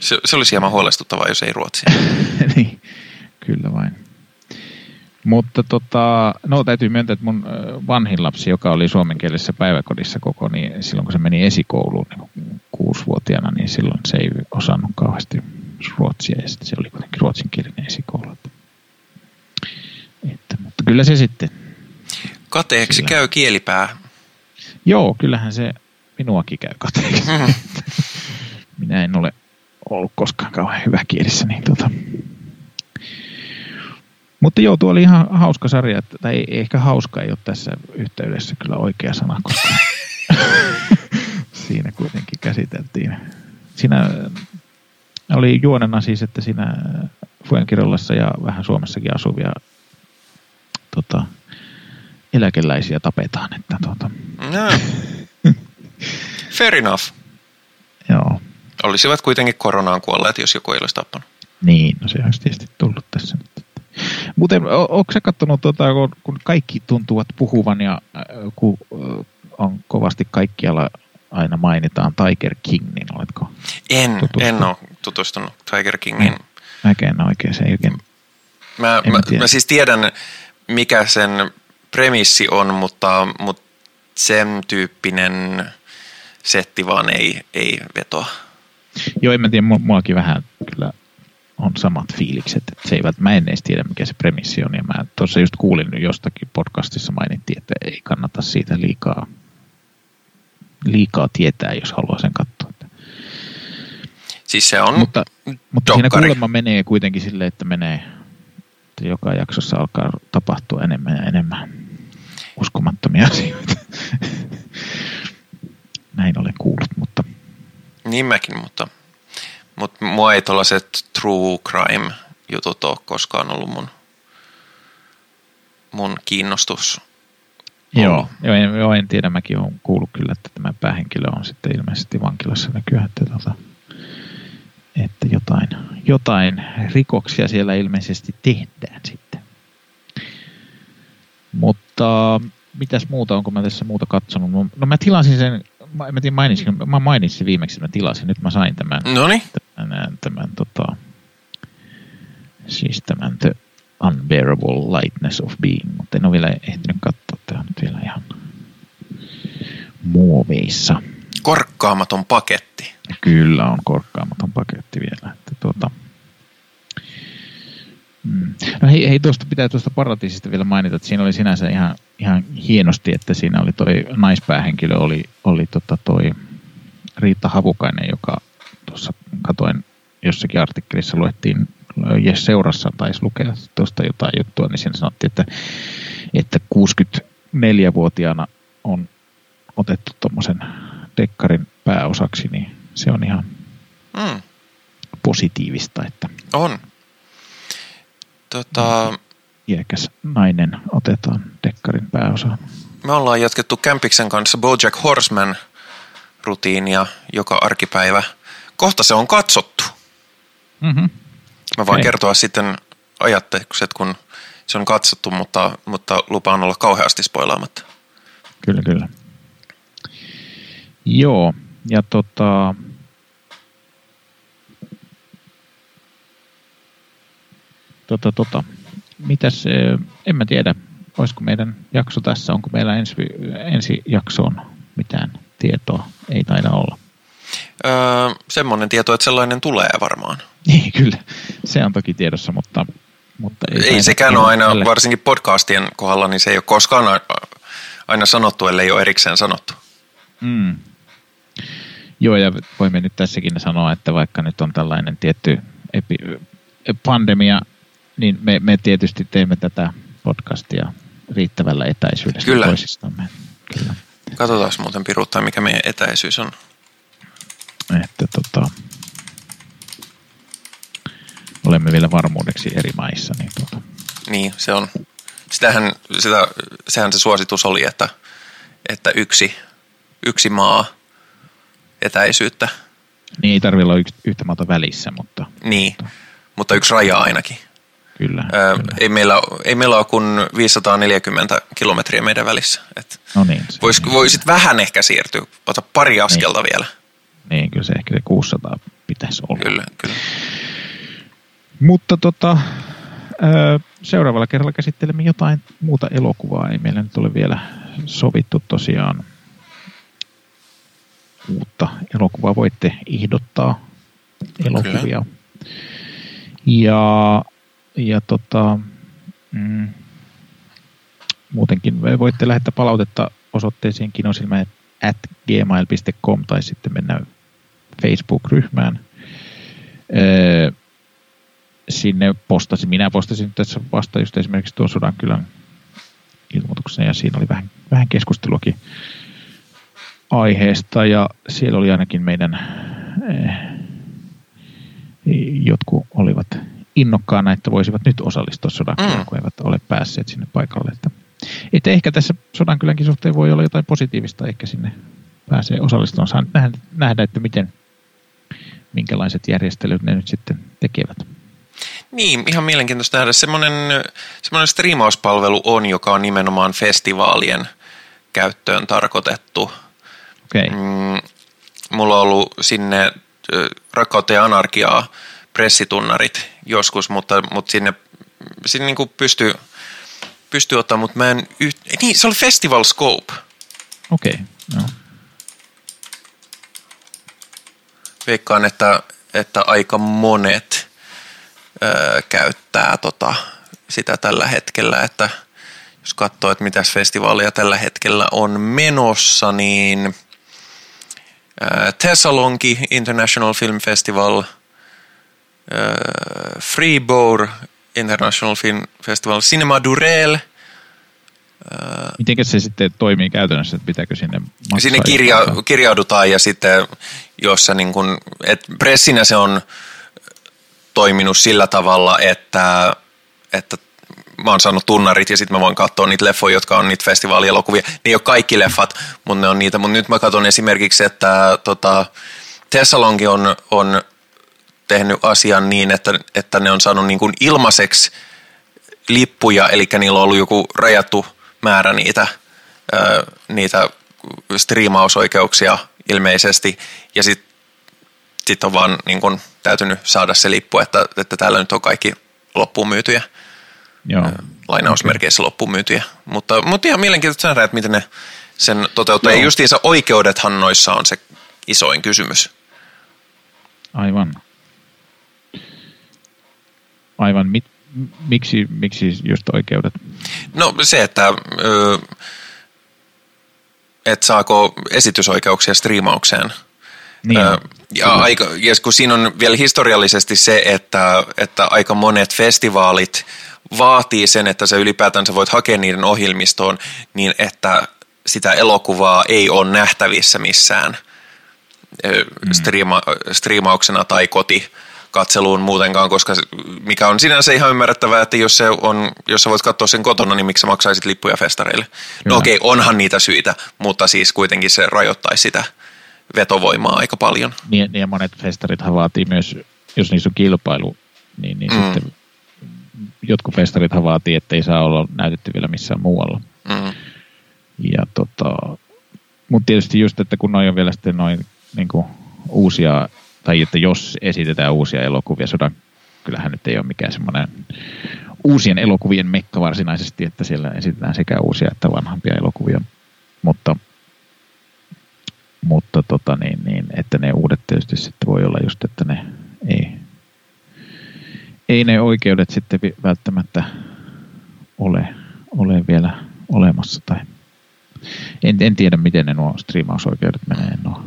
Se, se olisi hieman huolestuttavaa, jos ei ruotsia. niin, kyllä vain. Mutta tota, no täytyy myöntää, että mun vanhin lapsi, joka oli suomenkielisessä päiväkodissa koko, niin silloin kun se meni esikouluun niin kuusivuotiaana, niin silloin se ei osannut kauheasti ruotsia ja sitten se oli kuitenkin ruotsinkielinen esikoulu. Että, että, mutta kyllä se sitten. Kateeksi sillä... käy kielipää. Joo, kyllähän se minuakin käy kateeksi. Minä en ole ollut koskaan kauhean hyvä kielissä. Niin tota. Mutta joo, tuo oli ihan hauska sarja, tai ei, ehkä hauska ei ole tässä yhteydessä kyllä oikea sana, koska siinä kuitenkin käsiteltiin. Siinä oli juonena siis, että siinä Fuenkirolassa ja vähän Suomessakin asuvia tota, eläkeläisiä tapetaan. Että, tota. no. Fair enough. Joo, Olisivat kuitenkin koronaan kuolleet, jos joku ei olisi tappanut. Niin, no se olisi tietysti tullut tässä nyt. Muuten, onko se katsonut, tuota, kun kaikki tuntuvat puhuvan ja kun on kovasti kaikkialla aina mainitaan Tiger King, niin oletko En, en ole tutustunut Tiger Kingin. Mäkään en oikein, se ei oikein... Mä, mä, mä siis tiedän, mikä sen premissi on, mutta, mutta sen tyyppinen setti vaan ei, ei vetoa. Joo, en mä tiedä, mullakin vähän kyllä on samat fiilikset. Että se ei, mä en edes tiedä, mikä se premissi on. Ja mä tuossa just kuulin jostakin podcastissa mainittiin, että ei kannata siitä liikaa, liikaa tietää, jos haluaa sen katsoa. Siis se on Mutta, mutta siinä kuulemma menee kuitenkin silleen, että menee, että joka jaksossa alkaa tapahtua enemmän ja enemmän uskomattomia asioita. Näin olen kuullut, mutta... Niin mäkin, mutta, mutta mua ei tuollaiset true crime jutut ole koskaan ollut mun, mun kiinnostus. Joo, joo, en, joo, en tiedä. Mäkin olen kuullut kyllä, että tämä päähenkilö on sitten ilmeisesti vankilassa nykyään. Että, tota, että jotain, jotain rikoksia siellä ilmeisesti tehdään sitten. Mutta mitäs muuta, onko mä tässä muuta katsonut? No, mä tilasin sen, mä, en tiedä mainitsin, mä mainitsin viimeksi, että mä tilasin, nyt mä sain tämän. Noniin. Tämän, tämän, tämän tota, siis tämän The Unbearable Lightness of Being, mutta en ole vielä ehtinyt katsoa, tämä on nyt vielä ihan muoveissa. Korkkaamaton paketti. Kyllä on korkkaamaton paketti vielä. Että tuota, Mm. No hei, hei tuosta pitää tuosta Paratiisista vielä mainita, että siinä oli sinänsä ihan, ihan hienosti, että siinä oli toi naispäähenkilö, oli, oli tota toi Riitta Havukainen, joka tuossa katoin jossakin artikkelissa luettiin, Jes Seurassa taisi lukea tuosta jotain juttua, niin siinä sanottiin, että, että 64-vuotiaana on otettu tuommoisen dekkarin pääosaksi, niin se on ihan mm. positiivista. Että on. Tota, Iäkäs nainen otetaan dekkarin pääosaan. Me ollaan jatkettu Kämpiksen kanssa Bojack Horseman rutiinia joka arkipäivä. Kohta se on katsottu. Mm-hmm. Mä voin Hei. kertoa sitten ajattekset, kun se on katsottu, mutta, mutta lupaan olla kauheasti spoilaamatta. Kyllä, kyllä. Joo, ja tota, tota, tota, mitäs, en mä tiedä, olisiko meidän jakso tässä, onko meillä ensi, ensi jaksoon mitään tietoa, ei taida olla. Öö, semmoinen tieto, että sellainen tulee varmaan. Niin, kyllä. Se on toki tiedossa, mutta... mutta ei, ei sekään ole aina, tälle. varsinkin podcastien kohdalla, niin se ei ole koskaan aina sanottu, ellei ole erikseen sanottu. Mm. Joo, ja voimme nyt tässäkin sanoa, että vaikka nyt on tällainen tietty epi- pandemia niin me, me tietysti teemme tätä podcastia riittävällä etäisyydessä Kyllä. toisistamme. Kyllä. Katsotaan muuten piruuttaa, mikä meidän etäisyys on. Että tota, olemme vielä varmuudeksi eri maissa. Niin, tota. niin se on. Sitähän, sitä, sehän se suositus oli, että, että yksi, yksi maa etäisyyttä. Niin ei tarvitse olla yhtä maata välissä, mutta... Niin, mutta, mutta yksi raja ainakin. Kyllä, Öö, kyllä. Ei, meillä, ei meillä ole kuin 540 kilometriä meidän välissä. Et no niin. vois, niin. voisit vähän ehkä siirtyä, ota pari askelta niin. vielä. Niin, kyllä se ehkä se 600 pitäisi olla. Kyllä, kyllä. Mutta tota, seuraavalla kerralla käsittelemme jotain muuta elokuvaa. Ei meillä nyt ole vielä sovittu tosiaan uutta elokuvaa. Voitte ehdottaa elokuvia. Kyllä. Ja ja tota, mm, muutenkin voitte lähettää palautetta osoitteeseen kinosilmä at gmail.com tai sitten mennä Facebook-ryhmään. Öö, sinne postasin, minä postasin tässä vasta just esimerkiksi tuon Sodankylän ilmoituksen ja siinä oli vähän, vähän keskusteluakin aiheesta ja siellä oli ainakin meidän eh, jotkut olivat innokkaana, että voisivat nyt osallistua sodankylään, mm. kun eivät ole päässeet sinne paikalle. Että, että ehkä tässä sodankylänkin suhteen voi olla jotain positiivista, ehkä sinne pääsee osallistumaan. Saa nähdä, nähdä, että miten, minkälaiset järjestelyt ne nyt sitten tekevät. Niin, ihan mielenkiintoista nähdä. Semmoinen, semmoinen striimauspalvelu on, joka on nimenomaan festivaalien käyttöön tarkoitettu. Okay. Mm, mulla on ollut sinne Rakkautta ja anarkiaa pressitunnarit joskus, mutta, mutta sinne, sinne niin pystyy, pystyy ottaa, mutta mä en... Yht... Niin, se oli Festival Scope. Okei, okay. no. Veikkaan, että, että aika monet ö, käyttää tota, sitä tällä hetkellä, että jos katsoo, että mitäs festivaalia tällä hetkellä on menossa, niin Thessalonki International Film Festival, Freebore International Film Festival, Cinema Durel. Miten se sitten toimii käytännössä, että pitääkö sinne maksaa? Sinne kirja, kirjaudutaan ja sitten, jos niin kun, et pressinä se on toiminut sillä tavalla, että, että mä oon saanut tunnarit ja sitten mä voin katsoa niitä leffoja, jotka on niitä festivaalielokuvia. Ne ei ole kaikki leffat, mutta ne on niitä. Mutta nyt mä katson esimerkiksi, että tota, Thessalonki on, on tehnyt asian niin, että, että ne on saanut niin kuin ilmaiseksi lippuja, eli niillä on ollut joku rajattu määrä niitä, ö, niitä striimausoikeuksia ilmeisesti, ja sitten sit on vaan niin kuin täytynyt saada se lippu, että, että täällä nyt on kaikki loppuun myytyjä. Joo. lainausmerkeissä loppumyytyjä. Mutta, mutta ihan mielenkiintoista nähdä, että miten ne sen toteuttaa. Joo. Ja justiinsa oikeudethan noissa on se isoin kysymys. Aivan. Aivan. Mit, miksi, miksi just oikeudet? No se, että ö, et saako esitysoikeuksia striimaukseen. Niin ö, ja, aika, ja kun siinä on vielä historiallisesti se, että, että aika monet festivaalit vaatii sen, että sä ylipäätänsä voit hakea niiden ohjelmistoon niin, että sitä elokuvaa ei ole nähtävissä missään mm. striima, striimauksena tai koti katseluun muutenkaan, koska mikä on sinänsä ihan ymmärrettävää, että jos, se on, jos sä voit katsoa sen kotona, niin miksi sä maksaisit lippuja festareille? Kyllä. No okei, okay, onhan niitä syitä, mutta siis kuitenkin se rajoittaisi sitä vetovoimaa aika paljon. Niin, niin ja monet festarithan vaatii myös, jos niissä on kilpailu, niin, niin mm. sitten jotkut festarithan vaatii, että ei saa olla näytetty vielä missään muualla. Mm. Ja tota, mutta tietysti just, että kun noin on vielä sitten noin niin uusia, tai että jos esitetään uusia elokuvia, sodan kyllähän nyt ei ole mikään semmoinen uusien elokuvien mekka varsinaisesti, että siellä esitetään sekä uusia että vanhampia elokuvia, mutta, mutta tota niin, niin, että ne uudet tietysti sitten voi olla just, että ne ei ei ne oikeudet sitten välttämättä ole, ole vielä olemassa. Tai en, en tiedä, miten ne nuo striimausoikeudet menee. No.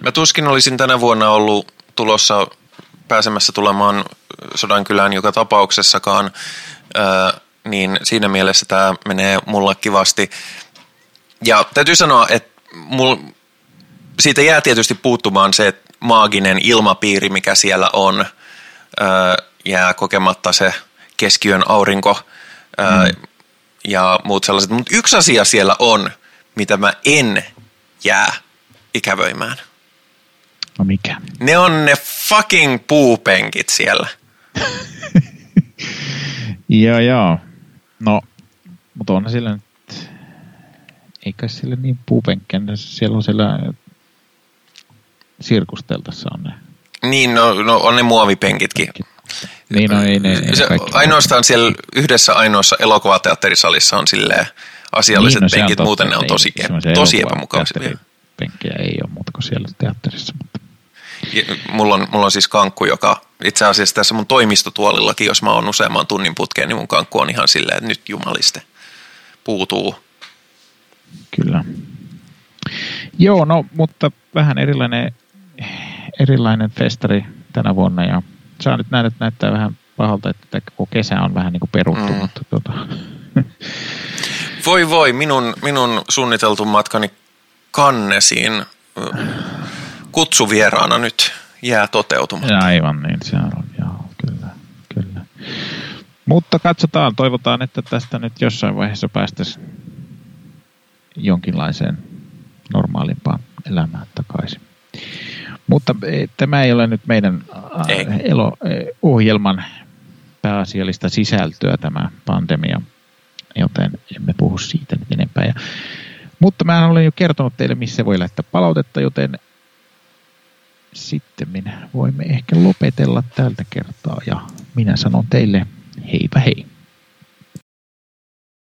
Mä tuskin olisin tänä vuonna ollut tulossa pääsemässä tulemaan Sodankylään joka tapauksessakaan, ää, niin siinä mielessä tämä menee mulle kivasti. Ja täytyy sanoa, että mul, siitä jää tietysti puuttumaan se maaginen ilmapiiri, mikä siellä on – jää kokematta se keskiön aurinko mm. ja muut sellaiset. Mutta yksi asia siellä on, mitä mä en jää ikävöimään. No mikä? Ne on ne fucking puupenkit siellä. joo, joo. No, mutta on sillä nyt, eikä sillä niin puupenkkiä, siellä on siellä sirkusteltassa on ne niin, no, no on ne muovipenkitkin. Niin, no ei ne, ei se, Ainoastaan siellä yhdessä ainoassa elokuvateatterisalissa on silleen asialliset niin, no, penkit, muuten ne on tosi, ei, tosi epämukavia. Penkkejä ei ole muuta kuin siellä teatterissa. Mutta. Ja, mulla, on, mulla on siis kankku, joka itse asiassa tässä mun toimistotuolillakin, jos mä oon useamman tunnin putkeen, niin mun kankku on ihan silleen, että nyt jumaliste puutuu. Kyllä. Joo, no, mutta vähän erilainen erilainen festari tänä vuonna ja saa nyt nähdä, että näyttää vähän pahalta, että koko kesä on vähän niin kuin peruttu, mm. mutta tota. Voi voi, minun, minun suunniteltu matkani Kannesiin kutsuvieraana nyt jää toteutumaan. Aivan niin, se on, joo, kyllä, kyllä. Mutta katsotaan, toivotaan, että tästä nyt jossain vaiheessa päästäisiin jonkinlaiseen normaalimpaan elämään takaisin. Mutta eh, tämä ei ole nyt meidän ei. elo, eh, ohjelman pääasiallista sisältöä, tämä pandemia joten emme puhu siitä nyt enempää. Ja, mutta mä olen jo kertonut teille, missä voi lähettää palautetta, joten sitten minä voimme ehkä lopetella tältä kertaa ja minä sanon teille heipä hei.